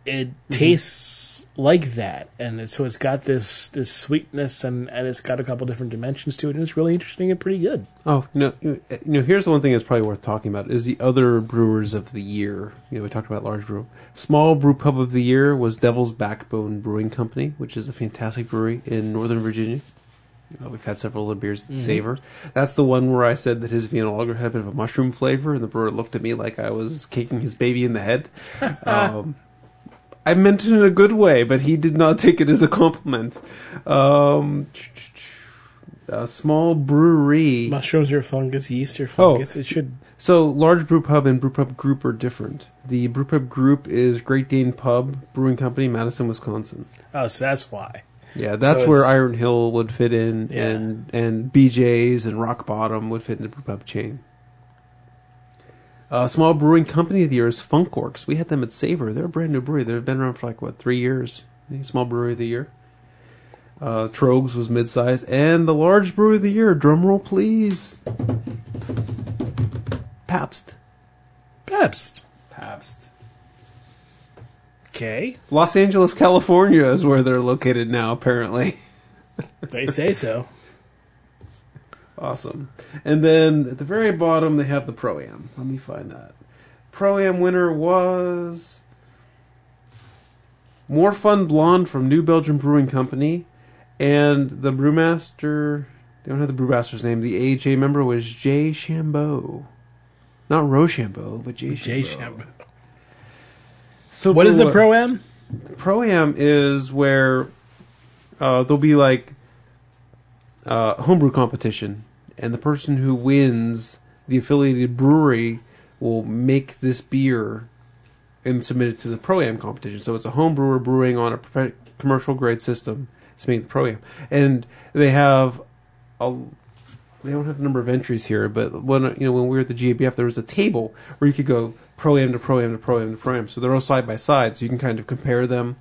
S1: it tastes like that, and it, so it's got this this sweetness, and and it's got a couple different dimensions to it, and it's really interesting and pretty good.
S2: Oh, no, you know, here's the one thing that's probably worth talking about is the other brewers of the year. You know, we talked about large brew. Small brew pub of the year was Devil's Backbone Brewing Company, which is a fantastic brewery in Northern Virginia. Uh, we've had several of the beers that savor. That's the one where I said that his Vienna Lager had a bit of a mushroom flavor, and the brewer looked at me like I was kicking his baby in the head. um, I meant it in a good way, but he did not take it as a compliment. Um, a small brewery.
S1: Mushrooms are fungus, yeast are
S2: Oh.
S1: It should
S2: So, large brew pub and brew pub group are different. The brew pub group is Great Dane Pub Brewing Company, Madison, Wisconsin.
S1: oh, so that's why.
S2: Yeah, that's
S1: So
S2: where
S1: it's-
S2: Iron Hill would fit in,
S1: Yeah.
S2: and and BJ's and Rock Bottom would fit in the brew pub chain. Uh, small brewing company of the year is Funkwerks. We had them at Savor. They're a brand new brewery. They've been around for like what three years. Small brewery of the year. Uh, Tröegs was mid-size, and the large brewery of the year. Drum roll, please. Pabst.
S1: Pabst.
S2: Pabst.
S1: Okay.
S2: Los Angeles, California is where they're located now, apparently.
S1: They say so.
S2: Awesome. And then at the very bottom, they have the Pro Am. Let me find that. Pro Am winner was More Fun Blonde from New Belgium Brewing Company. And the brewmaster, they don't have the brewmaster's name. The AHA member was Jay Chambeau. Not Rochambeau, but Jay
S1: Jay
S2: Chambeau.
S1: Shambo.
S2: So
S1: What is the pro am?
S2: The Pro Am is where uh, there'll be like uh, homebrew competition, and the person who wins the affiliated brewery will make this beer and submit it to the Pro Am competition. So it's a home brewer brewing on a commercial grade system to make the Pro Am, and they have a they don't have the number of entries here, but when you know when we were at the GABF, there was a table where you could go pro am to pro am to pro am to pro am. So they're all side by side, so you can kind of compare them.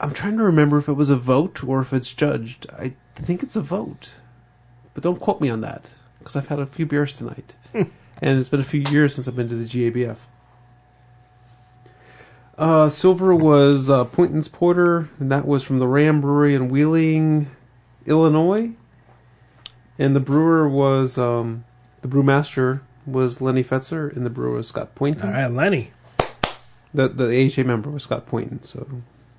S2: I'm trying to remember if it was a vote or if it's judged. I think it's a vote, but don't quote me on that because I've had a few beers tonight, and it's been a few years since I've been to the GABF. Uh, silver was uh, Poynton's Porter, and that was from the Ram Brewery in Wheeling, Illinois. And the brewer was um, the brewmaster was Lenny Fetzer, and the brewer was Scott Poynton.
S1: All right, Lenny.
S2: The the AHA member was Scott Poynton, so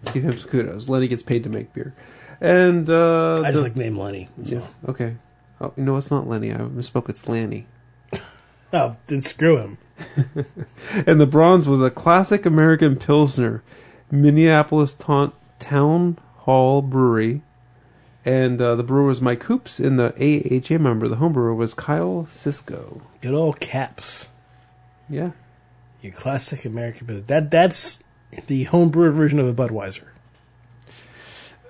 S2: let's give him some kudos. Lenny gets paid to make beer, and uh,
S1: I
S2: the-
S1: just like name Lenny. so.
S2: yes, okay. Oh, know it's not Lenny. I misspoke. It's Lanny.
S1: Oh, then screw him.
S2: And the bronze was a classic American Pilsner, Minneapolis Ta- Town Hall Brewery. And uh, the brewer was Mike Hoops, and the AHA member, the home brewer, was Kyle Cisco.
S1: Good old caps.
S2: Yeah.
S1: Your classic American business. That that's the homebrew version of a Budweiser.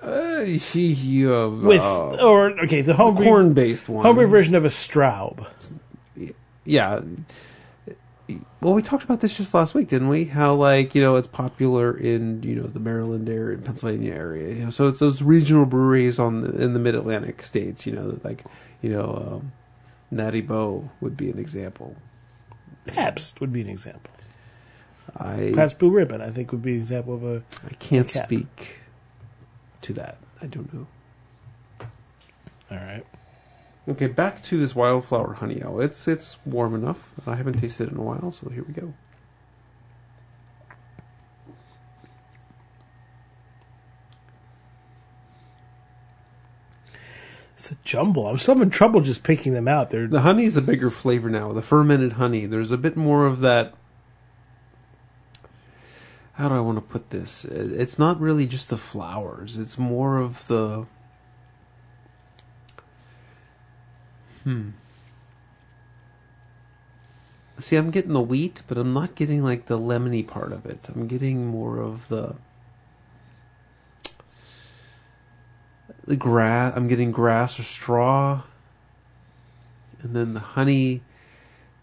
S2: Uh, he, uh,
S1: With
S2: uh,
S1: or okay, the homebrew
S2: corn based one.
S1: homebrew version of a Straub.
S2: yeah. Well, we talked about this just last week, didn't we? How like you know it's popular in you know the Maryland area, Pennsylvania area. You know, so it's those regional breweries on the, in the Mid Atlantic states. You know, like you know, um, Natty Boh would be an example.
S1: Pabst would be an example.
S2: I
S1: Pabst Blue Ribbon, I think, would be an example of a.
S2: I can't
S1: Cap.
S2: speak to that. I don't know.
S1: All right.
S2: Okay, back to this wildflower honey ale. It's it's warm enough. I haven't tasted it in a while, so here we go.
S1: It's a jumble. I'm still having trouble just picking them out. They're
S2: The honey's a bigger flavor now. The fermented honey. There's a bit more of that. How do I want to put this? It's not really just the flowers. It's more of the. Hmm. See, I'm getting the wheat, but I'm not getting like the lemony part of it. I'm getting more of the. The grass. I'm getting grass or straw and then the honey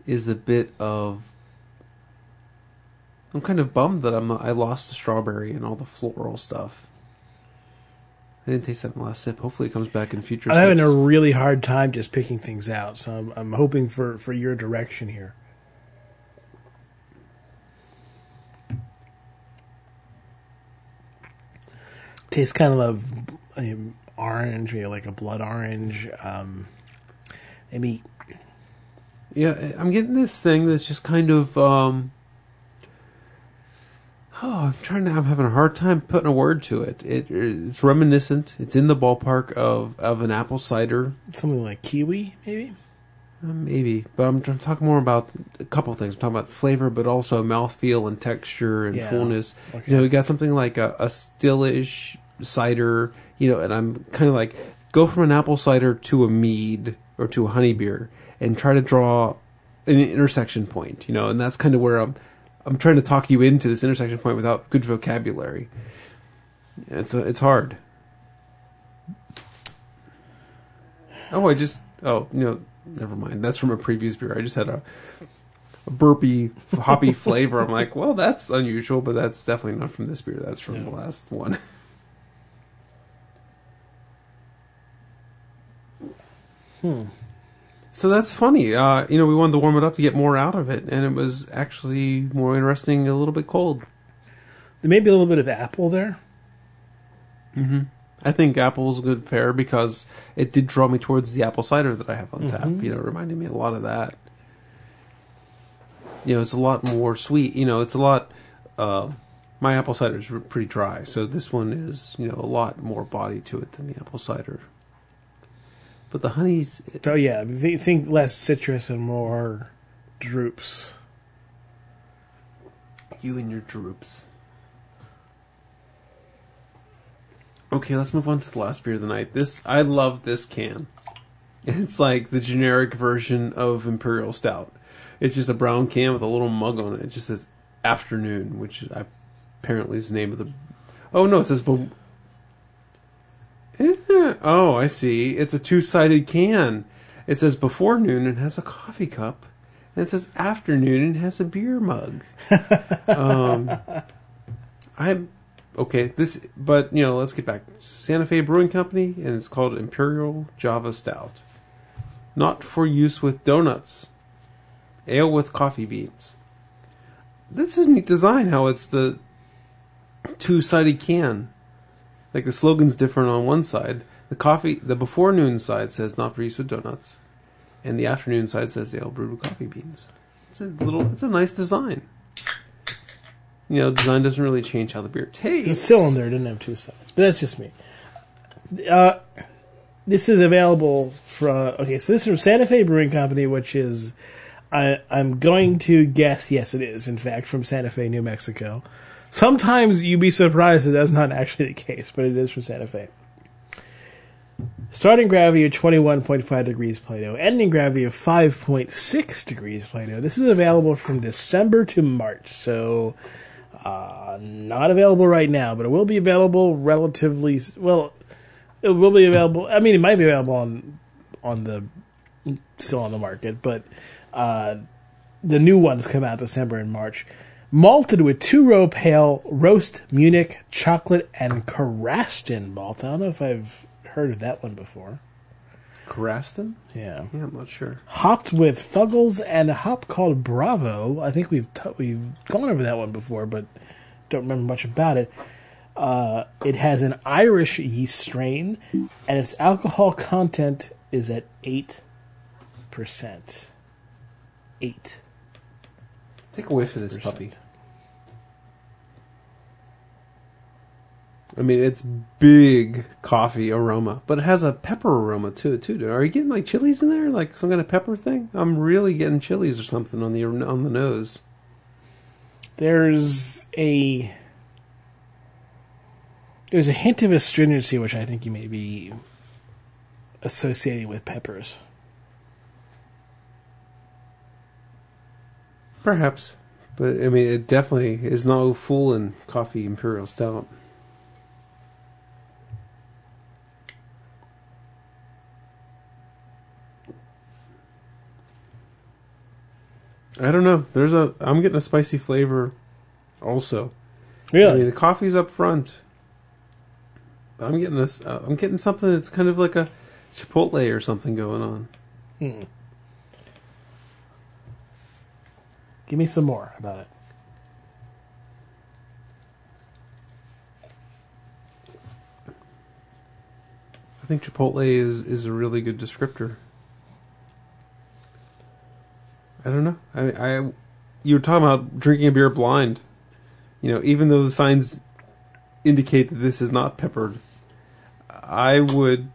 S2: is a bit of I'm kind of bummed that I'm I lost the strawberry and all the floral stuff. I didn't taste that in the last sip. Hopefully, it comes back in future.
S1: I'm having a really hard time just picking things out. So I'm, I'm hoping for for your direction here. Tastes kind of um, orange, maybe like a blood orange. Um, maybe
S2: Yeah, I'm getting this thing that's just kind of. um Oh, I'm trying to. I'm having a hard time putting a word to it. It it's reminiscent. It's in the ballpark of of an apple cider.
S1: something like kiwi, maybe.
S2: Uh, Maybe, but I'm, I'm talking more about a couple things. I'm talking about flavor, but also mouthfeel and texture and
S1: Yeah.
S2: fullness.
S1: Okay.
S2: You know, you got something like a, a stillish cider, you know, and I'm kind of like go from an apple cider to a mead or to a honey beer and try to draw an intersection point, you know, and that's kind of where I'm I'm trying to talk you into this intersection point without good vocabulary. It's a, it's hard. Oh, I just oh you know never mind. That's from a previous beer. I just had a, a burpy hoppy flavor. I'm like, well, that's unusual, but that's definitely not from this beer. That's from the last one. Hmm. So that's funny. Uh, you know, we wanted to warm it up to get more out of it, and it was actually more interesting a little bit cold.
S1: There may be a little bit of apple there.
S2: I think apple's a good fare because it did draw me towards the apple cider that I have on tap. You know, reminding me a lot of that. You know, it's a lot more sweet. You know, it's a lot. Uh, my apple cider is pretty dry, so this one is you know a lot more body to it than the apple cider. But the honey's
S1: Oh yeah, th- think less citrus and more droops.
S2: you and your droops. Okay, let's move on to the last beer of the night. This I love this can. It's like the generic version of Imperial Stout. It's just a brown can with a little mug on it. It just says afternoon, which I, apparently is the name of the. Oh no, it says. Bo- oh, I see. It's a two-sided can. It says before noon and has a coffee cup, and it says afternoon and has a beer mug. um, I'm okay. This, but you know, let's get back. Santa Fe Brewing Company, and it's called Imperial Java Stout. Not for use with donuts. Ale with coffee beans. This is neat design. How it's the two-sided can. Like the slogan's different on one side. The coffee, the before noon side says not for use with donuts, and the afternoon side says ale brewed with coffee beans. It's a little, it's a nice design. You know, design doesn't really change how the beer tastes.
S1: The cylinder didn't have two sides, but that's just me. Uh, this is available from okay. So this is from Santa Fe Brewing Company, which is I, I'm going to guess yes, it is in fact from Santa Fe, New Mexico. Sometimes you'd be surprised that that's not actually the case, but it is from Santa Fe. Starting gravity of 21.5 degrees Plato, ending gravity of 5.6 degrees Plato. This is available from December to March, so uh, not available right now, but it will be available relatively well. It will be available. I mean, it might be available on on the still on the market, but uh, the new ones come out December and March. Malted with two row pale roast Munich chocolate and Carastan malt. I don't know if I've heard of that one before.
S2: Craston?
S1: Yeah,
S2: Yeah, I'm not sure.
S1: hopped with Fuggles and a hop called Bravo. I think we've t- we've gone over that one before, but don't remember much about it. Uh, it has an Irish yeast strain, and its alcohol content is at eight percent. Eight.
S2: Take a whiff of this puppy. I mean, it's big coffee aroma, but it has a pepper aroma to it too. Are you getting like chilies in there, like some kind of pepper thing? I'm really getting chilies or something on the on the nose.
S1: There's a there's a hint of astringency, which I think you may be associating with peppers.
S2: Perhaps, but I mean, it definitely is no fool in coffee imperial stout. I don't know. There's a. I'm getting a spicy flavor, also. Yeah. I mean, the coffee's up front, but I'm getting this. Uh, I'm getting something that's kind of like a chipotle or something going on.
S1: Hmm. Give me some more about it.
S2: I think Chipotle is is a really good descriptor. I don't know. I I you were talking about drinking a beer blind. You know, even though the signs indicate that this is not peppered, I would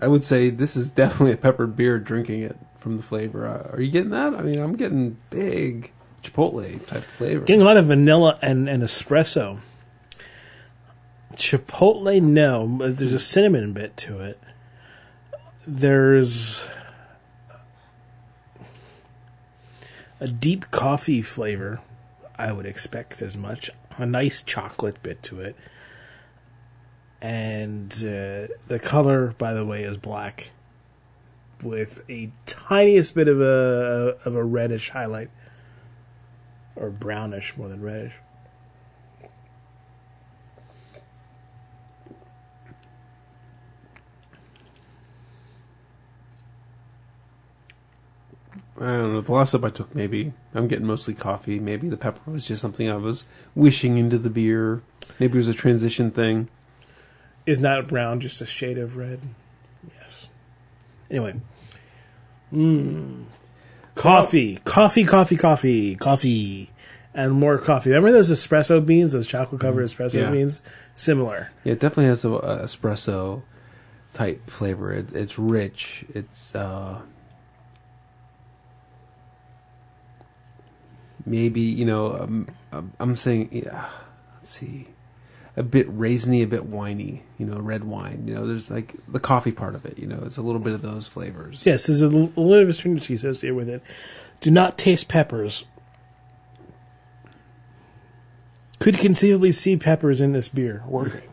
S2: I would say this is definitely a peppered beer drinking it from the flavor. Uh, are you getting that? I mean, I'm getting big Chipotle type flavor.
S1: Getting a lot of vanilla and, and espresso. Chipotle, no. There's a cinnamon bit to it. There's a deep coffee flavor. I would expect as much. A nice chocolate bit to it. And uh, the color, by the way, is black with a tiniest bit of a of a reddish highlight or brownish more than reddish.
S2: I don't know. The last sip I took, maybe I'm getting mostly coffee. Maybe the pepper was just something I was wishing into the beer. Maybe it was a transition thing.
S1: Is not brown just a shade of red? Yes. Anyway. Mmm. Coffee. Coffee, coffee, coffee, coffee. And more coffee. Remember those espresso beans, those chocolate covered espresso
S2: Yeah.
S1: beans? Similar.
S2: Yeah, it definitely has a, a espresso type flavor. It, it's rich. It's uh, maybe you know. Um, um, I'm saying, yeah. Let's see, a bit raisiny, a bit winey. You know, red wine. You know, there's like the coffee part of it. You know, it's a little bit of those flavors.
S1: Yes, there's a l- a little bit of astringency associated with it. Do not taste peppers. Could conceivably see peppers in this beer working.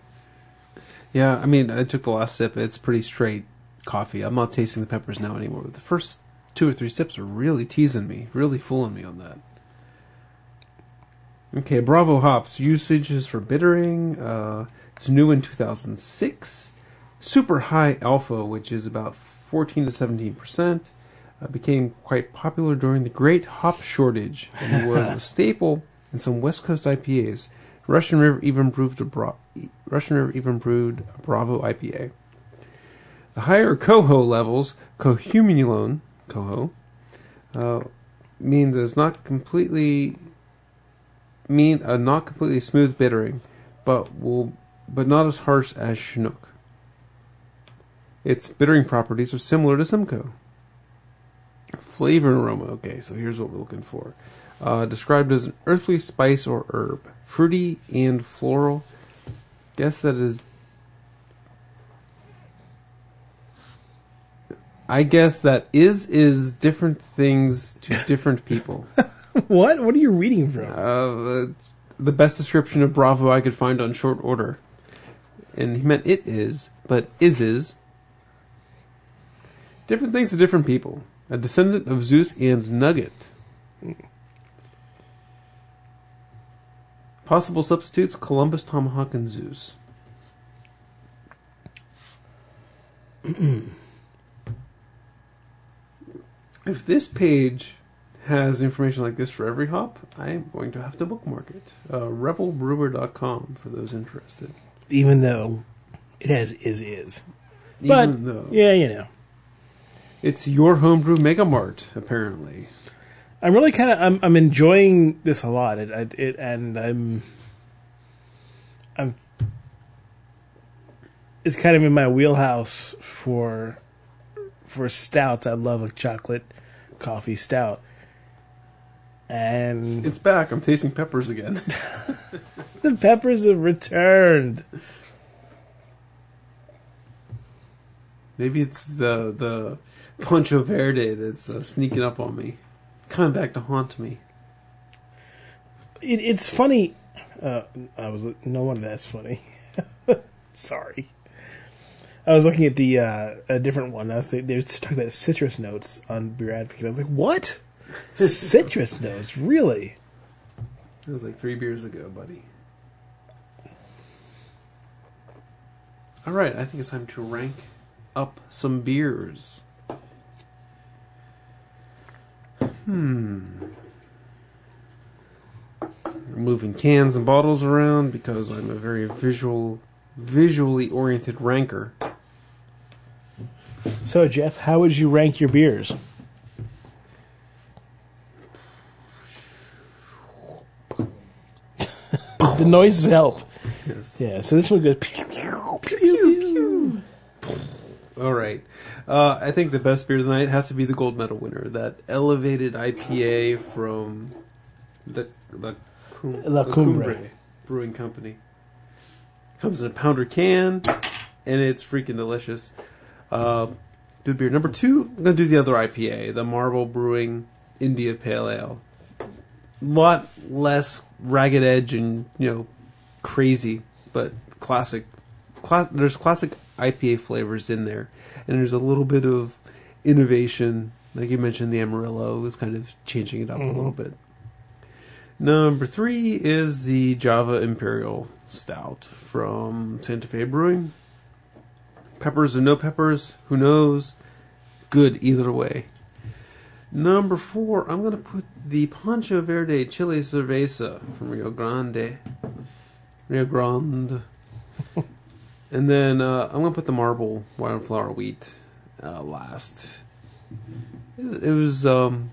S2: Yeah, I mean, I took the last sip. It's pretty straight coffee. I'm not tasting the peppers now anymore. But the first two or three sips are really teasing me, really fooling me on that. Okay, Bravo hops usages for bittering. Uh, it's new in 2006. Super high alpha, which is about 14 to 17 percent, uh, became quite popular during the Great Hop Shortage and was a staple in some West Coast IPAs. Russian River even brewed a bra- Russian River even brewed a Bravo IPA. The higher coho levels, cohumulone, coho, uh, mean that it's not completely mean a not completely smooth bittering, but will but not as harsh as Chinook. Its bittering properties are similar to Simcoe. Flavor and aroma. Okay, so here's what we're looking for. Uh, described as an earthly spice or herb, fruity and floral. Guess that is. I guess that is is different things to different people.
S1: what? What are you reading from?
S2: Uh, the best description of Bravo I could find on short order. And he meant it is, but is is. Different things to different people. A descendant of Zeus and Nugget. Possible substitutes Columbus, Tomahawk, and Zeus. if this page has information like this for every hop, I'm going to have to bookmark it. Uh, rebelbrewer.com for those interested.
S1: Even though it has is is. But
S2: Even though
S1: yeah, you know.
S2: it's your homebrew mega mart, apparently.
S1: I'm really kind of I'm I'm enjoying this a lot. It, it, it and I'm I'm it's kind of in my wheelhouse for for stouts. I love a chocolate coffee stout. And
S2: It's back. I'm tasting peppers again.
S1: the peppers have returned.
S2: Maybe it's the the Pancho Verde that's uh, sneaking up on me, coming back to haunt me.
S1: It, it's funny. Uh, I was no wonder that's funny. Sorry. I was looking at the uh, a different one. I was they were talking about citrus notes on Beer Advocate. I was like, "What? Citrus notes? Really?"
S2: It was like three beers ago, buddy. All right, I think it's time to rank up some beers. Hmm. Moving cans and bottles around because I'm a very visual, visually oriented ranker.
S1: So, Jeff, how would you rank your beers? The noises help.
S2: Yes.
S1: Yeah. So this one goes. Pew, pew, pew, pew, pew.
S2: All right. Uh, I think the best beer tonight has to be the gold medal winner. That elevated IPA from the the, Cum-
S1: La
S2: the
S1: Cumbre.
S2: Brewing Company. Comes in a pounder can, and it's freaking delicious. Uh, good beer. Number two, I'm gonna do the other IPA, the Marble Brewing India Pale Ale. Lot less ragged edge and you know crazy, but classic. Cla- there's classic IPA flavors in there, and there's a little bit of innovation. Like you mentioned, the Amarillo is kind of changing it up a mm-hmm. little bit. Number three is the Java Imperial Stout from Santa Fe Brewing. Peppers or no peppers, who knows? Good either way. Number four, I'm gonna put the Pancho Verde Chile Cerveza from Rio Grande, Rio Grande, and then uh, I'm gonna put the Marble Wildflower Wheat uh, last. It, it was um,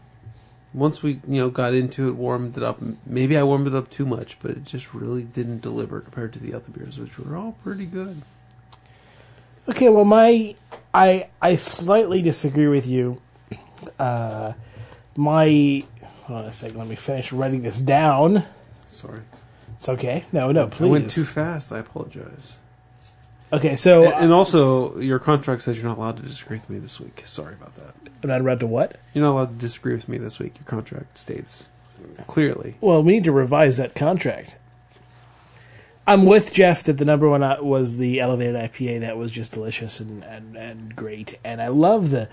S2: once we you know got into it, warmed it up. Maybe I warmed it up too much, but it just really didn't deliver compared to the other beers, which were all pretty good.
S1: Okay, well, my I I slightly disagree with you. Uh, my hold on a second. Let me finish writing this down.
S2: Sorry,
S1: It's okay. No, no, please.
S2: I went too fast. I apologize.
S1: Okay, so
S2: And, and also, your contract says you're not allowed to disagree with me this week. Sorry about that.
S1: I'm not allowed to what?
S2: You're not allowed to disagree with me this week. Your contract states clearly.
S1: Well, we need to revise that contract. I'm with Jeff that the number one uh, was the elevated IPA. That was just delicious and, and, and great. And I love the,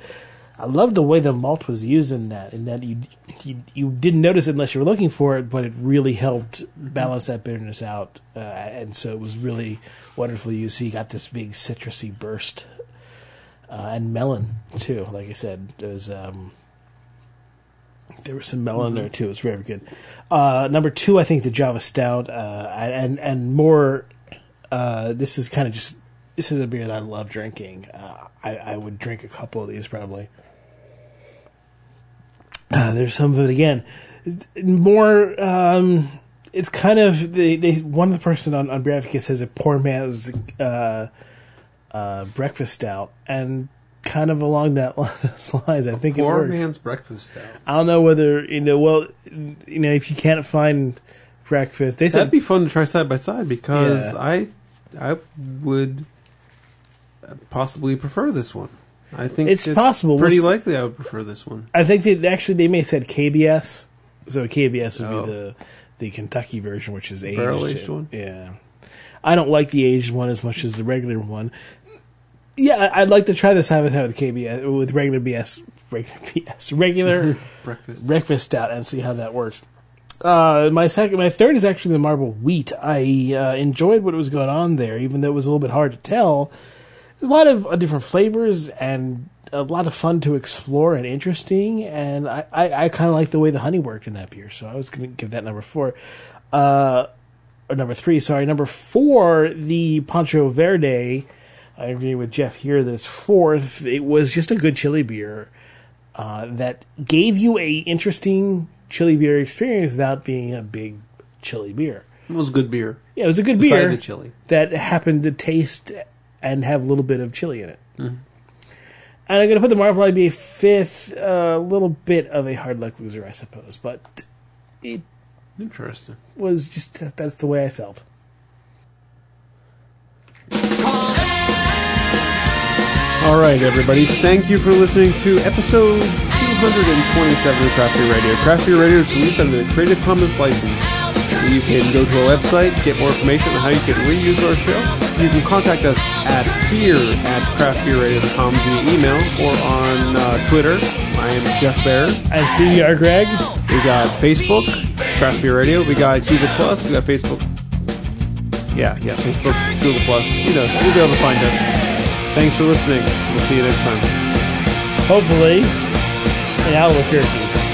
S1: I love the way the malt was used in that. In that you, you you didn't notice it unless you were looking for it, but it really helped balance that bitterness out. Uh, and so it was really wonderfully used. So you got this big citrusy burst, uh, and melon too. Like I said, there's um, there was some melon there too. It was very good. Uh, number two, I think the Java Stout, uh, and and more. Uh, this is kind of just this is a beer that I love drinking. Uh, I, I would drink a couple of these probably. Uh, there's some of it again. More. Um, it's kind of they, they one of the person on on Beer Advocate says a poor man's uh, uh, breakfast stout, and kind of along that those lines, I think it
S2: Poor
S1: works.
S2: man's breakfast stout.
S1: I don't know whether you know. Well, you know, if you can't find breakfast, they said That'd
S2: be fun to try side by side because
S1: Yeah.
S2: I, I would possibly prefer this one. I think
S1: It's possible.
S2: Pretty
S1: We'll
S2: likely, I would prefer this one.
S1: I think they actually they may have said KBS. So KBS would
S2: Oh.
S1: be the the Kentucky version, which is aged.
S2: Barrel-aged one?
S1: Yeah, I don't like the aged one as much as the regular one. Yeah, I'd like to try this by with KBS with regular BS, regular BS, regular
S2: Breakfast.
S1: breakfast stout, and see how that works. Uh, my second, my third is actually the marble wheat. I uh, enjoyed what was going on there, even though it was a little bit hard to tell. There's a lot of uh, different flavors and a lot of fun to explore and interesting. And I, I, I kind of like the way the honey worked in that beer, so I was going to give that number four. Uh, or number three, sorry. Number four, the Pancho Verde. I agree with Jeff here that it's fourth. It was just a good chili beer uh, that gave you a interesting chili beer experience without being a big chili beer.
S2: It was a good beer.
S1: Yeah, it was a good
S2: Beside
S1: beer
S2: the chili.
S1: that happened to taste and have a little bit of chili in it.
S2: Mm-hmm.
S1: And I'm going to put the Marble IBA fifth, a little bit of a hard luck loser, I suppose, but it
S2: Interesting.
S1: was just that's the way I felt.
S2: All right, everybody. Thank you for listening to episode 227 of Craft Beer Radio. Craft Beer Radio is released under the Creative Commons license. You can go to our website, get more information on how you can reuse our show. You can contact us at beer at craftbeerradio.com via email or on uh, Twitter. I am Jeff Bearer.
S1: I'm CBR Greg.
S2: We got Facebook, Craft Beer Radio. We got Google Plus. We got Facebook. Yeah, yeah, Facebook, Google Plus. You know, you'll be able to find us. Thanks for listening. We'll see you next time.
S1: Hopefully, in Albuquerque.